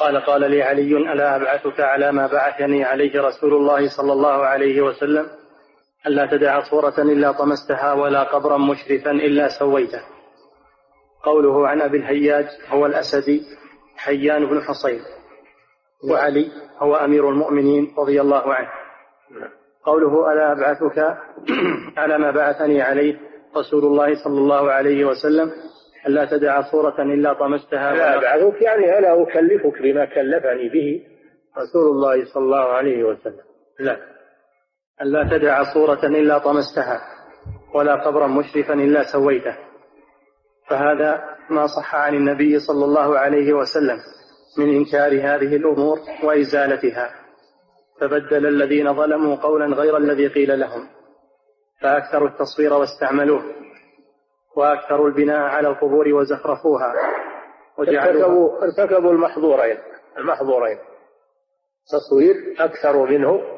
قال قال لي علي ألا أبعثك على ما بعثني عليه رسول الله صلى الله عليه وسلم؟ ألا تدع صورة إلا طمستها ولا قبرا مشرفا إلا سويته. قوله عن أبي الهياج هو الأسدي حيان بن حصين وعلي هو أمير المؤمنين رضي الله عنه. قوله ألا أبعثك؟ [clears throat] على ما بعثني عليه رسول الله صلى الله عليه وسلم. ألا تدع صورة إلا طمستها ألا أبعثك يعني ألا أكلفك بما كلفني به رسول الله صلى الله عليه وسلم. لا ألا تدع صورة إلا طمستها ولا قبرا مشرفا إلا سويته. فهذا ما صح عن النبي صلى الله عليه وسلم من إنكار هذه الأمور وإزالتها. فبدل الذين ظلموا قولا غير الذي قيل لهم فأكثروا التصوير واستعملوه وأكثروا البناء على القبور وزخرفوها ارتكبوا ارتكبوا المحظورين المحظورين. تصوير أكثروا منه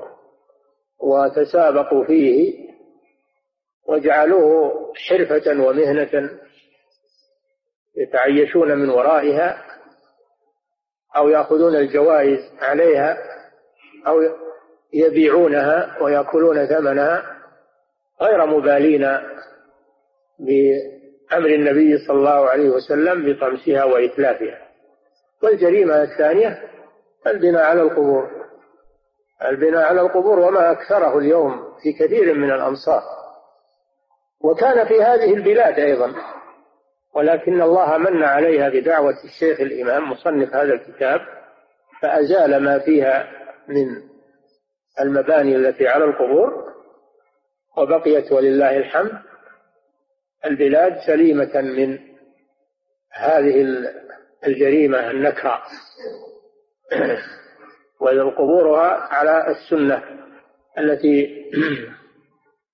وتسابقوا فيه وجعلوه حرفة ومهنة يتعيشون من ورائها أو يأخذون الجوائز عليها أو يبيعونها ويأكلون ثمنها غير مبالين بأمر النبي صلى الله عليه وسلم بطمسها وإتلافها. والجريمة الثانية البناء على القبور. البناء على القبور وما أكثره اليوم في كثير من الأمصار وكان في هذه البلاد أيضا ولكن الله من عليها بدعوة الشيخ الإمام مصنف هذا الكتاب فأزال ما فيها من المباني التي على القبور وبقيت ولله الحمد البلاد سليمة من هذه الجريمة النكرة [clears throat] وقبورها على السنة التي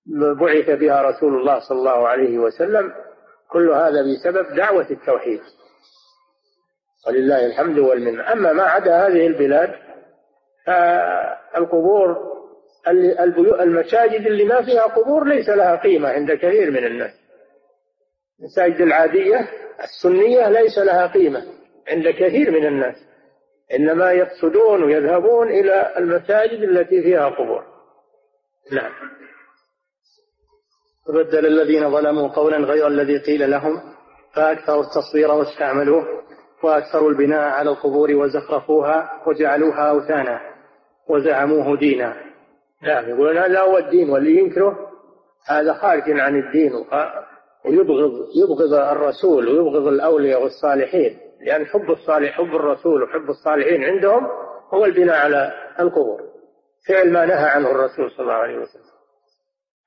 [clears throat] بعث بها رسول الله صلى الله عليه وسلم. كل هذا بسبب دعوة التوحيد. ولله الحمد والمنة. أما ما عدا هذه البلاد فالقبور المساجد اللي ما فيها قبور ليس لها قيمة عند كثير من الناس. المساجد العادية السنية ليس لها قيمة عند كثير من الناس. إنما يقصدون ويذهبون إلى المساجد التي فيها قبور. نعم. فبدل الذين ظلموا قولا غير الذي قيل لهم فأكثروا التصوير واستعملوه وأكثروا البناء على القبور وزخرفوها وجعلوها أوثانا وزعموه دينا. نعم. يقولون هذا هو الدين واللي ينكره هذا خارج عن الدين ويبغض يبغض الرسول ويبغض الأولياء والصالحين. لأن حب الصالح حب الرسول وحب الصالحين عندهم هو البناء على القبور. فعل ما نهى عنه الرسول صلى الله عليه وسلم.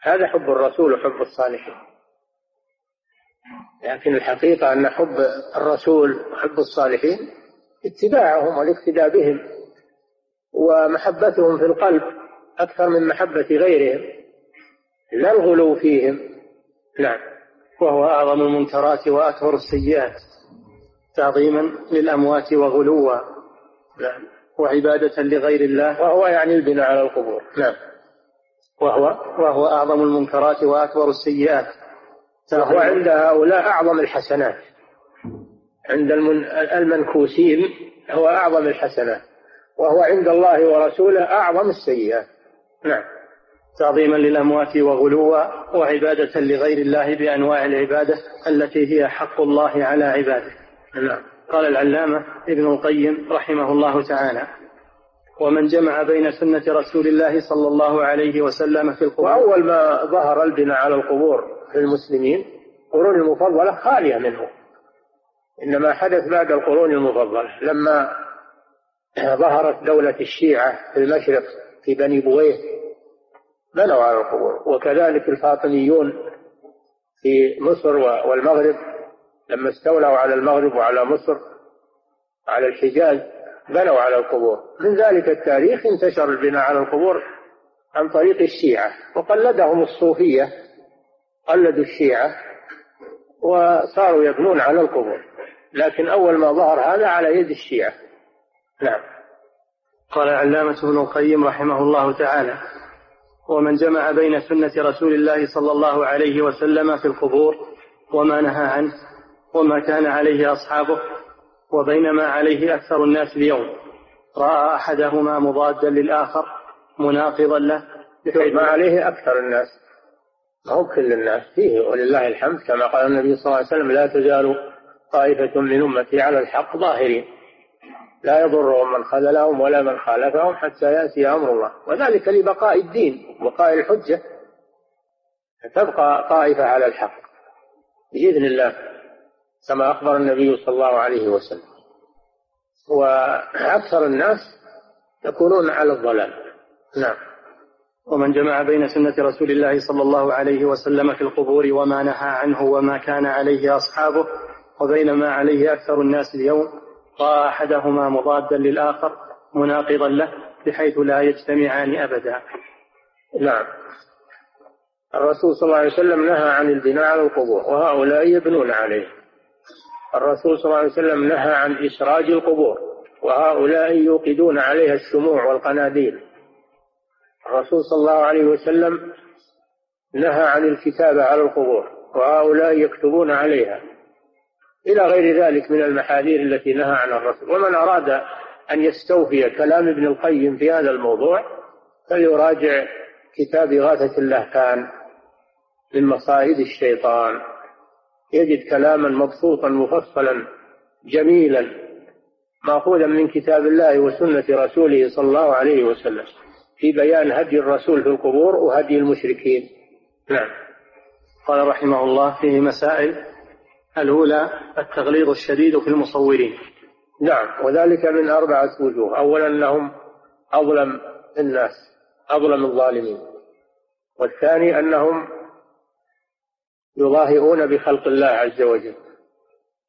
هذا حب الرسول وحب الصالحين. لكن الحقيقة أن حب الرسول وحب الصالحين اتباعهم والاقتداء بهم ومحبتهم في القلب أكثر من محبة غيرهم. لا الغلو فيهم. نعم. وهو أعظم المنكرات وأكبر السيئات. تعظيما للأموات وغلوا نعم. وعبادة لغير الله. وهو يعني البناء على القبور. نعم. وهو وهو أعظم المنكرات وأكبر السيئات. وهو عند هؤلاء أعظم الحسنات. عند المنكوسين هو أعظم الحسنات. وهو عند الله ورسوله أعظم السيئات. نعم. تعظيما للأموات وغلوا وعبادة لغير الله بأنواع العبادة التي هي حق الله على عباده. قال العلامة ابن القيم رحمه الله تعالى ومن جمع بين سنة رسول الله صلى الله عليه وسلم في القبور وأول ما ظهر البناء على القبور في المسلمين القرون المفضلة خالية منه. إنما حدث بعد القرون المفضلة لما ظهرت دولة الشيعة في المشرق في بني بويه بنوا على القبور. وكذلك الفاطميون في مصر والمغرب لما استولوا على المغرب وعلى مصر على الحجاز بنوا على القبور. من ذلك التاريخ انتشر البناء على القبور عن طريق الشيعة وقلدهم الصوفية قلدوا الشيعة وصاروا يبنون على القبور. لكن أول ما ظهر هذا على يد الشيعة. نعم. قال العلامة ابن القيم رحمه الله تعالى ومن جمع بين سنة رسول الله صلى الله عليه وسلم في القبور وما نهى عنه وما كان عليه أصحابه وبين ما عليه أكثر الناس اليوم. رأى أحدهما مضادا للآخر مناقضا له ما عليه أكثر الناس. ما هو كل الناس فيه ولله الحمد كما قال النبي صلى الله عليه وسلم لا تزال طائفة من أمتي على الحق ظاهرين. لا يضرهم من خذلهم ولا من خالفهم حتى يأتي أمر الله. وذلك لبقاء الدين وبقاء الحجة. تبقى طائفة على الحق بإذن الله. كما أخبر النبي صلى الله عليه وسلم. وأكثر الناس يكونون على الضلال. نعم. ومن جمع بين سنة رسول الله صلى الله عليه وسلم في القبور وما نهى عنه وما كان عليه أصحابه وبين ما عليه أكثر الناس اليوم رأى أحدهما مضادا للآخر مناقضا له بحيث لا يجتمعان أبدا. نعم. الرسول صلى الله عليه وسلم نهى عن البناء على القبور وهؤلاء يبنون عليه. الرسول صلى الله عليه وسلم نهى عن إسراج القبور وهؤلاء يوقدون عليها الشموع والقناديل. الرسول صلى الله عليه وسلم نهى عن الكتابة على القبور وهؤلاء يكتبون عليها. إلى غير ذلك من المحاذير التي نهى عنها الرسول. ومن أراد أن يستوفي كلام ابن القيم في هذا الموضوع فليراجع كتاب إغاثة اللهفان من مصائد الشيطان. يجد كلاما مبسوطا مفصلا جميلا مأخوذا من كتاب الله وسنة رسوله صلى الله عليه وسلم في بيان هدي الرسول في القبور وهدي المشركين. نعم. قال رحمه الله فيه مسائل الأولى التغليظ الشديد في المصورين. نعم. وذلك من أربعة وجوه. أولا أنهم أظلم الناس أظلم الظالمين. والثاني أنهم يظاهرون بخلق الله عز وجل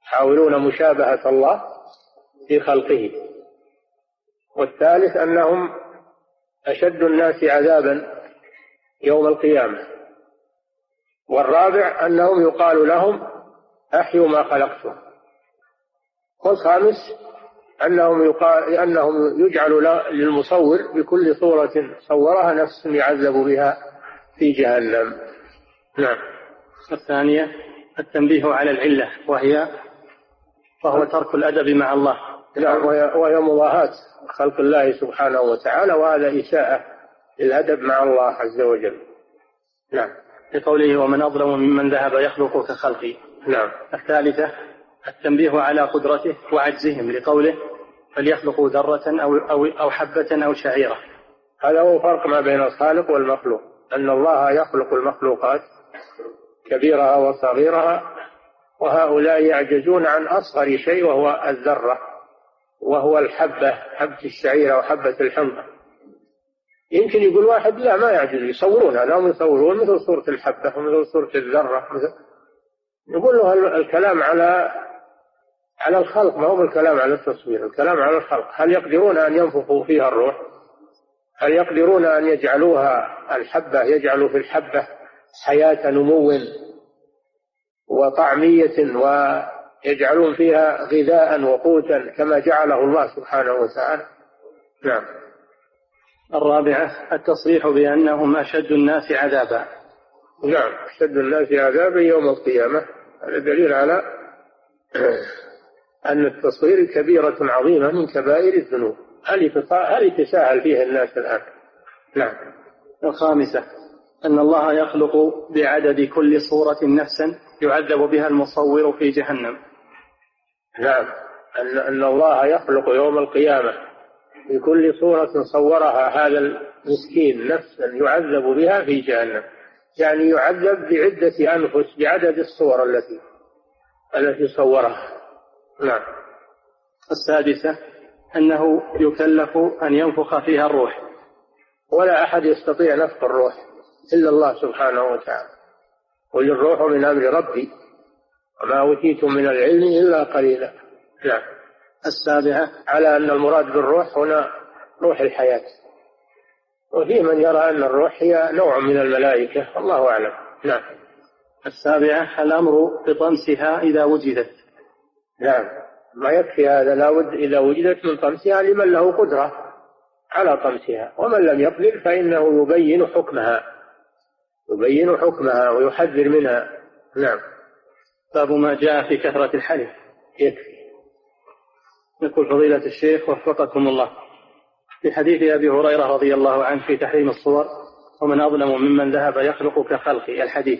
يحاولون مشابهة الله في خلقه. والثالث أنهم أشد الناس عذابا يوم القيامة. والرابع أنهم يقال لهم أحيوا ما خلقتم. والخامس أنهم يقال أنهم يجعل للمصور بكل صورة صورها نفس يعذب بها في جهنم. نعم. الثانية التنبيه على العلة وهي وهو ترك الأدب مع الله. نعم وهي مضاهاة خلق الله سبحانه وتعالى وهذا إساءة للأدب مع الله عز وجل. نعم. لقوله ومن أظلم ممن ذهب يخلق كخلقي. نعم. الثالثة التنبيه على قدرته وعجزهم لقوله فليخلقوا ذرة أو, أو, أو حبة أو شعيرة. هذا هو فرق ما بين الخالق والمخلوق أن الله يخلق المخلوقات كبيرها وصغيرها وهؤلاء يعجزون عن أصغر شيء وهو الذرة وهو الحبة حبة الشعيرة وحبة الحنطة يمكن يقول واحد لا ما يعجز يصورون هذا هم يصورون مثل صورة الحبة ومثل صورة الذرة. يقول له الكلام على على الخلق ما هو الكلام على التصوير الكلام على الخلق. هل يقدرون أن ينفخوا فيها الروح؟ هل يقدرون أن يجعلوها الحبة يجعلوا في الحبة؟ حياة نمو وطعمية ويجعلون فيها غذاء وقوتا كما جعله الله سبحانه وتعالى. نعم. الرابعة التصريح بأنهم أشد الناس عذابا. نعم أشد الناس عذابا يوم القيامة. هذا دليل على [clears throat] أن التصوير كبيرة عظيمة من كبائر الذنوب. هل هل يتساهل فيها الناس الآن؟ نعم. الخامسة أن الله يخلق بعدد كل صورة نفسا يعذب بها المصور في جهنم. نعم أن الله يخلق يوم القيامة بكل صورة صورها هذا المسكين نفسا يعذب بها في جهنم. يعني يعذب بعدة أنفس بعدد الصور التي التي صورها. نعم. السادسة أنه يكلف أن ينفخ فيها الروح ولا أحد يستطيع نفخ الروح إلا الله سبحانه وتعالى. قل الروح من أمر ربي وما أوتيتم من العلم إلا قليلا. نعم. السابعة. على أن المراد بالروح هنا روح الحياة. وفي من يرى أن الروح هي نوع من الملائكة الله أعلم. نعم. السابعة الأمر بطمسها إذا وجدت. نعم. ما يكفي هذا لابد إذا وجدت من طمسها لمن له قدرة على طمسها ومن لم يقدر فإنه يبين حكمها. يبين حكمها ويحذر منها. نعم. باب ما جاء في كثرة الحلف. يكفي يقول فضيلة الشيخ وفقكم الله. في حديث أبي هريرة رضي الله عنه في تحريم الصور ومن أظلم ممن ذهب يخلق كخلقي الحديث.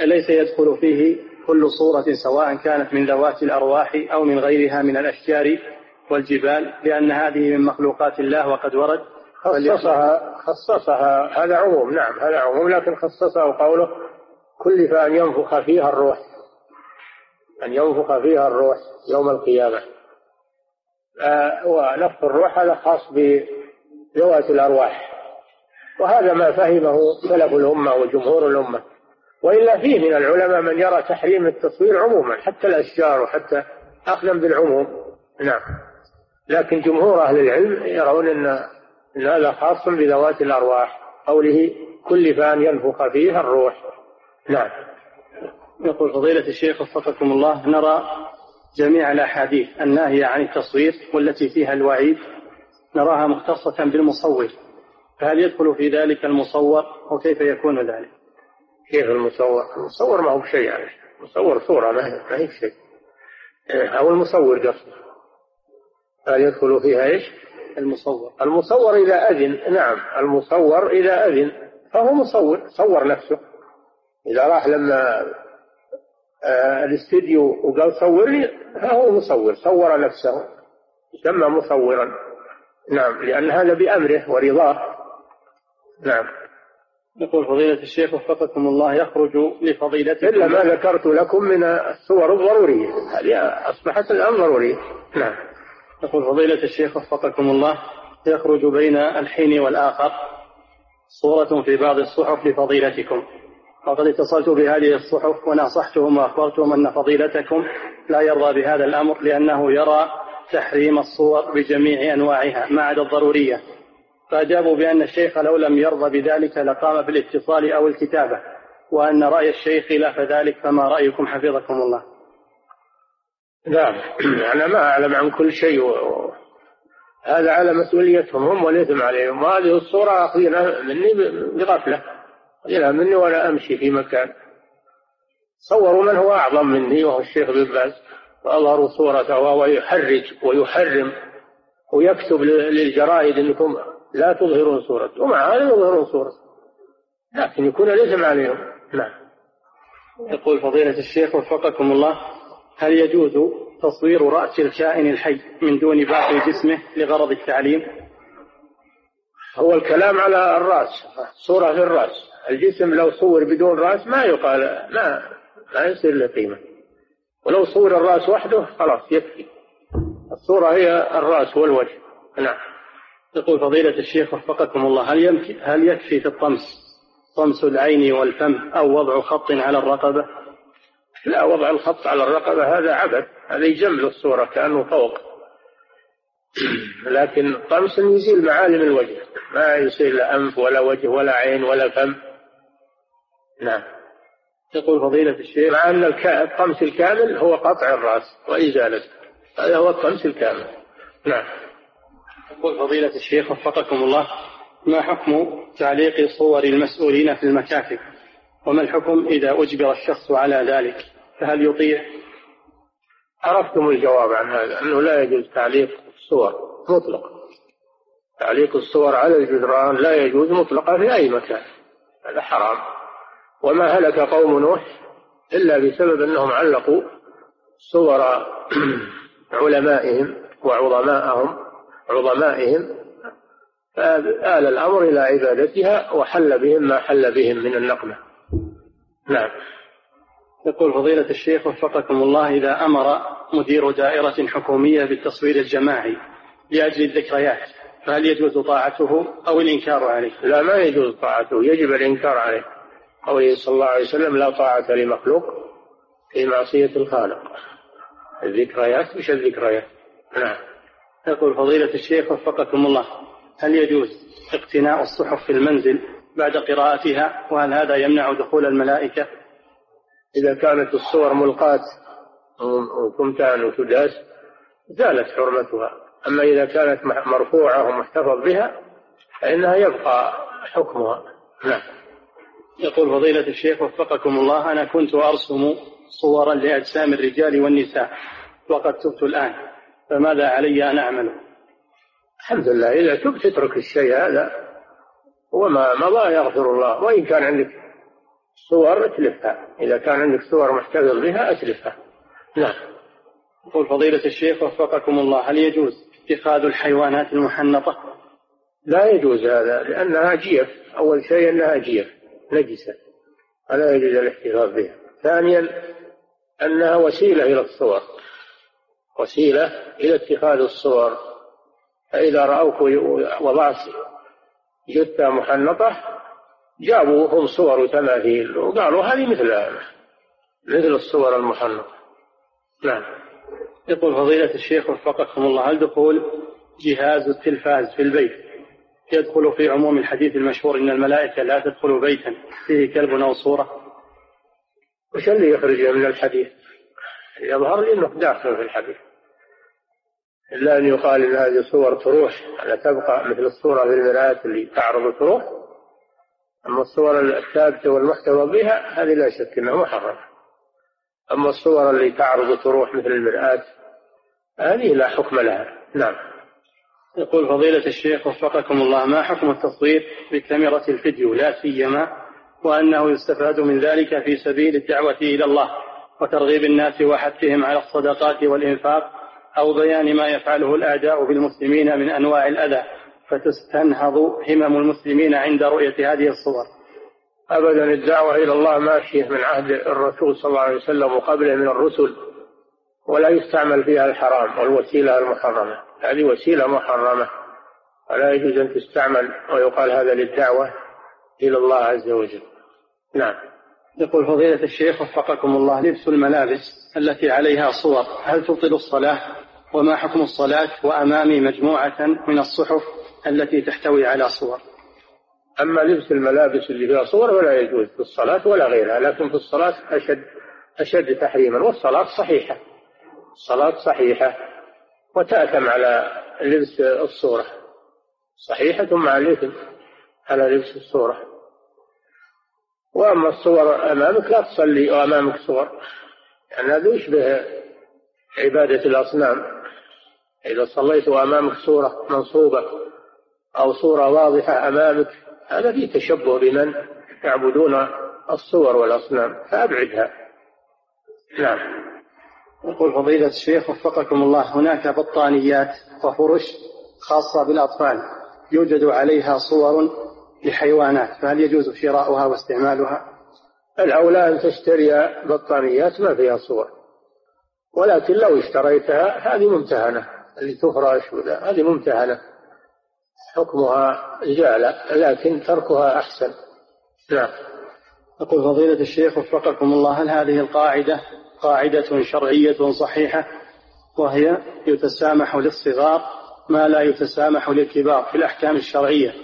أليس يدخل فيه كل صورة سواء كانت من ذوات الأرواح أو من غيرها من الأشجار والجبال لأن هذه من مخلوقات الله وقد ورد خصصها خصصها. هذا عموم نعم هذا عموم لكن خصصه قوله كلف أن ينفخ فيها الروح. أن ينفخ فيها الروح يوم القيامة. آه ونفخ الروح هذا خاص بذوات الأرواح. وهذا ما فهمه سلف الأمة وجمهور الأمة. وإلا فيه من العلماء من يرى تحريم التصوير عموما حتى الأشجار وحتى أخذا بالعموم. نعم. لكن جمهور أهل العلم يرون أن, هذا خاص بذوات الأرواح قوله كل فان ينفخ فيها الروح نعم يقول فضيلة الشيخ وفقكم الله نرى جميع الأحاديث الناهية عن التصوير والتي فيها الوعيد نراها مختصة بالمصور فهل يدخل في ذلك المصور وكيف يكون ذلك؟ كيف المصور؟ المصور ما هو بشيء يعني مصور صورة ما هي شيء أو المصور قصده هل يدخل فيها إيش؟ المصور. المصور إذا أذن نعم المصور إذا أذن فهو مصور صور نفسه. إذا راح لما آه الاستديو وقال صورني فهو مصور صور نفسه يسمى مصورا. نعم لأن هذا بأمره ورضاه. نعم. يقول فضيلة الشيخ وفقكم الله يخرج لفضيلته إلا ما ذكرت لكم من الصور الضرورية. هذه أصبحت الآن ضرورية. نعم. يقول فضيلة الشيخ وفقكم الله يخرج بين الحين والآخر صورة في بعض الصحف لفضيلتكم. وقد اتصلت بهذه الصحف وناصحتهم وأخبرتهم أن فضيلتكم لا يرضى بهذا الأمر لأنه يرى تحريم الصور بجميع أنواعها ما عدا الضرورية. فأجابوا بأن الشيخ لو لم يرضى بذلك لقام بالاتصال أو الكتابة وأن رأي الشيخ خلاف ذلك فما رأيكم حفظكم الله. نعم. [clears throat] أنا ما أعلم عن كل شيء و... هذا على مسؤوليتهم هم والإثم عليهم. وهذه الصورة أخذينها مني بغفلة. أخذينها مني وأنا أمشي في مكان. صوروا من هو أعظم مني وهو الشيخ بن باز. وأظهروا صورته وهو يحرج ويحرم ويكتب للجرائد أنكم لا تظهرون صورته. ومع هذا يظهرون صورته. لكن يكون الإثم عليهم. نعم. يقول فضيلة الشيخ وفقكم الله. هل يجوز تصوير رأس الكائن الحي من دون باقي جسمه لغرض التعليم؟ هو الكلام على الرأس صورة في الرأس الجسم لو صور بدون رأس ما يقال ما ما يصير له قيمة. ولو صور الرأس وحده خلاص يكفي. الصورة هي الرأس والوجه. نعم. يقول فضيلة الشيخ وفقكم الله هل يمكن هل يكفي في الطمس طمس العين والفم أو وضع خط على الرقبة؟ لا وضع الخط على الرقبة هذا عبث هذا يجمل الصورة كأنه فوق. [clears throat] لكن طمس يزيل معالم الوجه ما يصير لا أنف ولا وجه ولا عين ولا فم. نعم. يقول فضيلة الشيخ. مع أن الطمس الكامل هو قطع الرأس وإزالته. هذا هو الطمس الكامل. نعم. يقول فضيلة الشيخ وفقكم الله ما حكم تعليق صور المسؤولين في المكاتب؟ وما الحكم إذا أجبر الشخص على ذلك؟ فهل يطيع؟ عرفتم الجواب عن هذا أنه لا يجوز تعليق الصور مطلقا. تعليق الصور على الجدران لا يجوز مطلقا في أي مكان هذا حرام. وما هلك قوم نوح إلا بسبب أنهم علقوا صور [clears throat] علمائهم وعظمائهم عظمائهم فآل الأمر إلى عبادتها وحل بهم ما حل بهم من النقمة. نعم. يقول فضيلة الشيخ وفقكم الله إذا أمر مدير دائرة حكومية بالتصوير الجماعي لأجل الذكريات فهل يجوز طاعته أو الإنكار عليه؟ لا ما يجوز طاعته يجب الإنكار عليه. قوله صلى الله عليه وسلم لا طاعة لمخلوق في معصية الخالق. الذكريات مش الذكريات. نعم. يقول فضيلة الشيخ وفقكم الله هل يجوز اقتناء الصحف في المنزل بعد قراءتها؟ وهل هذا يمنع دخول الملائكة؟ إذا كانت الصور ملقاة وتمتان وتداس زالت حرمتها. أما إذا كانت مرفوعة ومحتفظ بها فإنها يبقى حكمها. نعم. يقول فضيلة الشيخ وفقكم الله أنا كنت أرسم صورا لأجسام الرجال والنساء وقد تبت الآن فماذا علي أن أعمل؟ الحمد لله إذا تبت تترك الشيء هذا. وما مضى يغفر الله؟ وإن كان عندك صور أتلفها. إذا كان عندك صور محتفظ بها أتلفها. نعم. يقول فضيلة الشيخ وفقكم الله هل يجوز اتخاذ الحيوانات المحنطة؟ لا يجوز هذا لأنها جيف. أول شيء أنها جيف نجسة. فلا يجوز الاحتفاظ بها. ثانيا أنها وسيلة إلى الصور. وسيلة إلى اتخاذ الصور. فإذا رأوك وضعت جثة محنطة جابوا هم صور وتماثيل وقالوا هذه مثل مثل الصور المحنطة. نعم. يقول فضيلة الشيخ وفقكم الله هل دخول جهاز التلفاز في البيت يدخل في عموم الحديث المشهور إن الملائكة لا تدخل بيتا فيه كلب أو صورة؟ وش اللي يخرج من الحديث؟ يظهر لي أنه داخل في الحديث. إلا أن يقال إن هذه صور تروح ألا تبقى مثل الصورة في المرآة اللي تعرض تروح؟ أما الصور الثابتة والمحتوى بها هذه لا شك أنها محرمة. أما الصور اللي تعرض تروح مثل المرآة هذه لا حكم لها. نعم. يقول فضيلة الشيخ وفقكم الله ما حكم التصوير بكاميرا الفيديو؟ لا سيما وأنه يستفاد من ذلك في سبيل الدعوة إلى الله وترغيب الناس وحثهم على الصدقات والإنفاق أو بيان ما يفعله الأعداء بالمسلمين من أنواع الأذى. فتستنهض همم المسلمين عند رؤية هذه الصور. أبدا الدعوة إلى الله ماشية من عهد الرسول صلى الله عليه وسلم وقبله من الرسل ولا يستعمل فيها الحرام والوسيلة المحرمة. هذه وسيلة محرمة. ولا يجوز أن تستعمل ويقال هذا للدعوة إلى الله عز وجل. نعم. يقول فضيلة الشيخ وفقكم الله لبس الملابس التي عليها صور هل تبطل الصلاة؟ وما حكم الصلاة؟ وأمامي مجموعة من الصحف التي تحتوي على صور. أما لبس الملابس اللي فيها صور ولا يجوز في الصلاة ولا غيرها لكن في الصلاة أشد أشد تحريما والصلاة صحيحة. الصلاة صحيحة وتأثم على لبس الصورة. صحيحة مع الإثم على لبس الصورة. وأما الصور أمامك لا تصلي وأمامك صور. يعني هذا يشبه عبادة الأصنام. إذا صليت وأمامك صورة منصوبة أو صورة واضحة أمامك هذا فيه تشبه بمن يعبدون الصور والأصنام فأبعدها. نعم. يقول فضيلة الشيخ وفقكم الله هناك بطانيات وفرش خاصة بالأطفال يوجد عليها صور لحيوانات فهل يجوز شراؤها واستعمالها؟ الأولى أن تشتري بطانيات ما فيها صور ولكن لو اشتريتها هذه ممتهنة اللي تفرش هذه ممتهنة. حكمها جالة لكن تركها أحسن. نعم. يقول فضيلة الشيخ وفقكم الله هل هذه القاعدة قاعدة شرعية صحيحة؟ وهي يتسامح للصغار ما لا يتسامح للكبار في الأحكام الشرعية.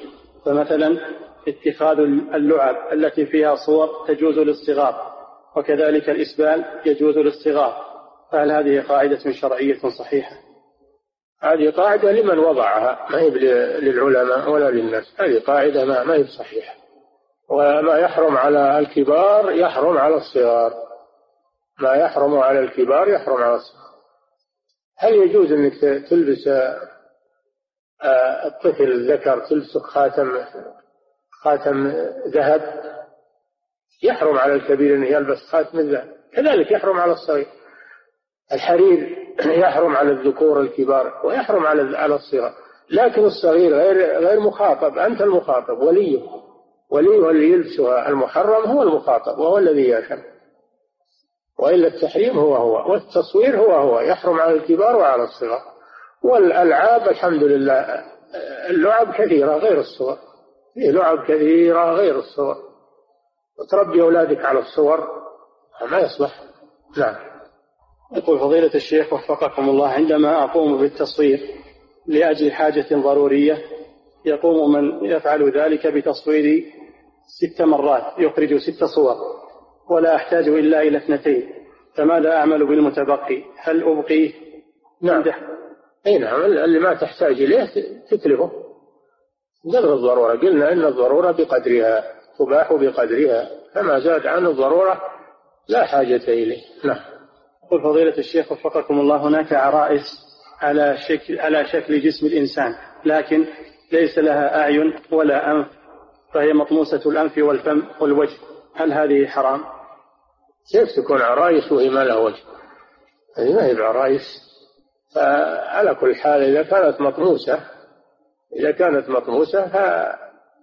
فمثلا اتخاذ اللعب التي فيها صور تجوز للصغار وكذلك الإسبال يجوز للصغار. فهل هذه قاعدة شرعية صحيحة؟ هذه قاعدة لمن وضعها ما هي للعلماء ولا للناس. هذه قاعدة ما, ما هي صحيحة وما يحرم على الكبار يحرم على الصغار. ما يحرم على الكبار يحرم على الصغار. هل يجوز إنك تلبس آه، الطفل الذكر تلبس خاتم خاتم ذهب؟ يحرم على الكبير إنه يلبس خاتم الذهب. كذلك يحرم على الصغير. الحرير يحرم على الذكور الكبار ويحرم على على الصغار. لكن الصغير غير غير مخاطب. أنت المخاطب وليه؟ وليه اللي يلبسها المحرم هو المخاطب وهو الذي يأثم وإلا التحريم هو هو والتصوير هو هو يحرم على الكبار وعلى الصغار. والألعاب الحمد لله اللعب كثيرة غير الصور. في لعب كثيرة غير الصور. وتربي أولادك على الصور ما يصلح. نعم. يقول فضيلة الشيخ وفقكم الله عندما أقوم بالتصوير لأجل حاجة ضرورية يقوم من يفعل ذلك بتصوير ست مرات يخرج ست صور ولا أحتاج إلا إلى اثنتين. فماذا أعمل بالمتبقي؟ هل أبقيه نعم. أي نعم اللي ما تحتاج إليه تتلفه. قدر الضرورة قلنا إن الضرورة بقدرها تباح بقدرها فما زاد عن الضرورة لا حاجة إليه. نعم. يقول فضيلة الشيخ وفقكم الله هناك عرائس على شكل على شكل جسم الإنسان لكن ليس لها أعين ولا أنف فهي مطموسة الأنف والفم والوجه هل هذه حرام؟ كيف تكون عرايس وهي ما لها وجه؟ هذه ما هي بعرايس فعلى كل حال إذا كانت مطموسة إذا كانت مطموسة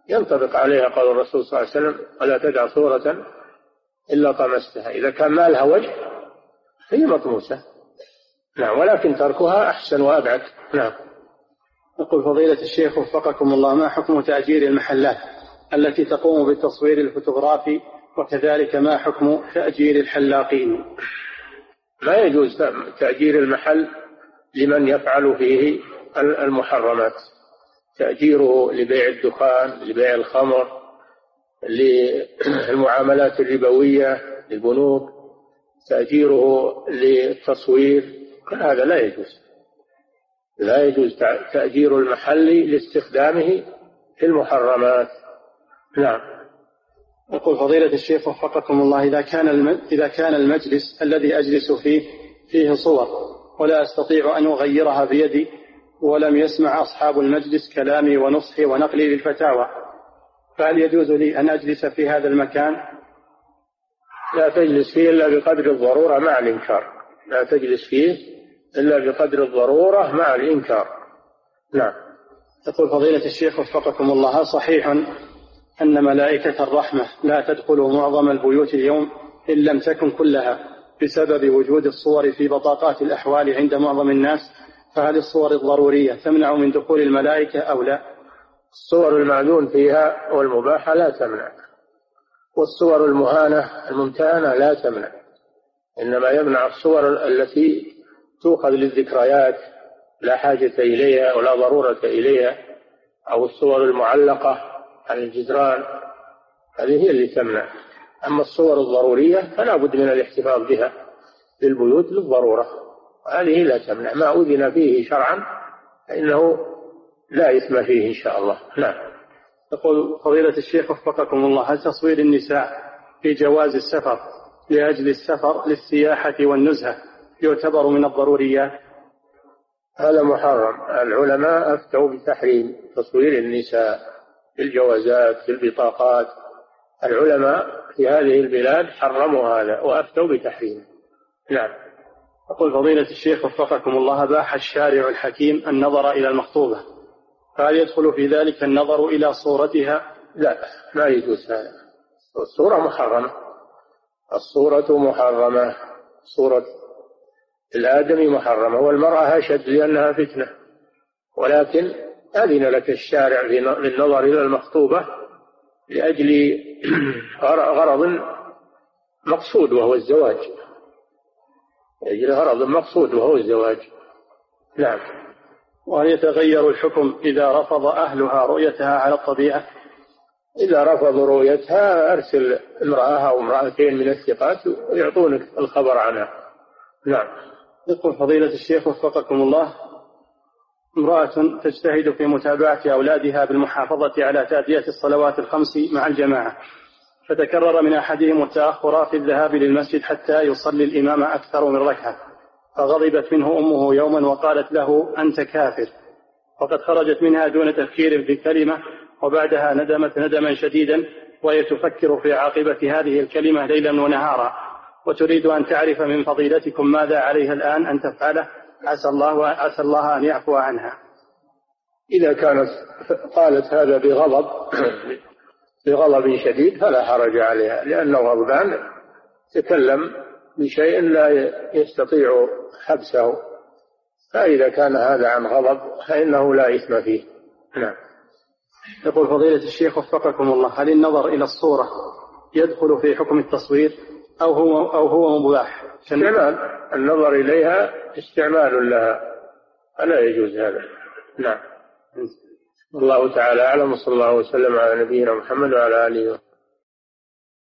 فينطبق عليها قول الرسول صلى الله عليه وسلم ولا تدع صورة إلا طمستها إذا كان ما لها وجه هي مطموسة. نعم ولكن تركها أحسن وأبعد. نعم. يقول فضيلة الشيخ وفقكم الله ما حكم تأجير المحلات التي تقوم بالتصوير الفوتوغرافي وكذلك ما حكم تأجير الحلاقين؟ لا يجوز تأجير المحل لمن يفعل فيه المحرمات. تأجيره لبيع الدخان لبيع الخمر للمعاملات الربوية للبنوك. تأجيره للتصوير هذا لا يجوز. لا يجوز تأجير المحل لاستخدامه في المحرمات. نعم. يقول فضيلة الشيخ وفقكم الله إذا كان إذا كان المجلس الذي أجلس فيه فيه صور ولا أستطيع أن أغيرها بيدي ولم يسمع أصحاب المجلس كلامي ونصحي ونقلي للفتاوى فهل يجوز لي أن أجلس في هذا المكان؟ لا تجلس فيه إلا بقدر الضرورة مع الإنكار. لا تجلس فيه إلا بقدر الضرورة مع الإنكار. نعم. يقول فضيلة الشيخ وفقكم الله صحيح أن ملائكة الرحمة لا تدخل معظم البيوت اليوم إن لم تكن كلها بسبب وجود الصور في بطاقات الأحوال عند معظم الناس؟ فهل الصور الضرورية تمنع من دخول الملائكة أو لا؟ الصور المعلون فيها والمباحة لا تمنع. والصور المهانة الممتهنة لا تمنع إنما يمنع الصور التي تؤخذ للذكريات لا حاجة إليها ولا ضرورة إليها أو الصور المعلقة على الجدران هذه هي اللي تمنع. أما الصور الضرورية فلا بد من الاحتفاظ بها للبيوت للضرورة هذه لا تمنع. ما أذن فيه شرعا فإنه لا إثم فيه إن شاء الله. نعم. يقول فضيلة الشيخ وفقكم الله هل تصوير النساء في جواز السفر لأجل السفر للسياحة والنزهة يعتبر من الضروريات؟ هذا محرم. العلماء أفتوا بتحريم تصوير النساء في الجوازات في البطاقات. العلماء في هذه البلاد حرموا هذا وأفتوا بتحريمه. نعم. يقول فضيلة الشيخ وفقكم الله باح الشارع الحكيم النظر إلى المخطوبة. فهل يدخل في ذلك النظر إلى صورتها؟ لا ما يجوز هذا. الصورة محرمة. الصورة محرمة. صورة الآدمي محرمة والمرأة أشد لأنها فتنة. ولكن أذن لك الشارع بالنظر إلى المخطوبة لأجل [clears throat] غرض مقصود وهو الزواج. لأجل غرض مقصود وهو الزواج. نعم. وهل يتغير الحكم إذا رفض أهلها رؤيتها على الطبيعة. إذا رفضوا رؤيتها أرسل امرأة أو امرأتين من الثقات ويعطونك الخبر عنها. نعم. يقول فضيلة الشيخ وفقكم الله امرأة تجتهد في متابعة أولادها بالمحافظة على تأدية الصلوات الخمس مع الجماعة فتكرر من أحدهم التأخر في الذهاب للمسجد حتى يصلي الإمام أكثر من ركعة. فغضبت منه أمه يوما وقالت له أنت كافر. وقد خرجت منها دون تفكير في كلمة وبعدها ندمت ندما شديدا وهي تفكر في عاقبة هذه الكلمة ليلا ونهارا. وتريد أن تعرف من فضيلتكم ماذا عليها الآن أن تفعله. عسى الله عسى الله أن يعفو عنها. إذا كانت قالت هذا بغضب بغضب شديد فلا حرج عليها لأنه غضبان. تكلم بشيء لا يستطيع حبسه فإذا كان هذا عن غضب فإنه لا إثم فيه. نعم. يقول فضيلة الشيخ وفقكم الله هل النظر إلى الصورة يدخل في حكم التصوير أو هو أو هو مباح؟ استعمال. النظر إليها استعمال لها. فلا يجوز هذا. نعم. الله تعالى أعلم وصلى الله وسلم على نبينا محمد وعلى آله وصحبه.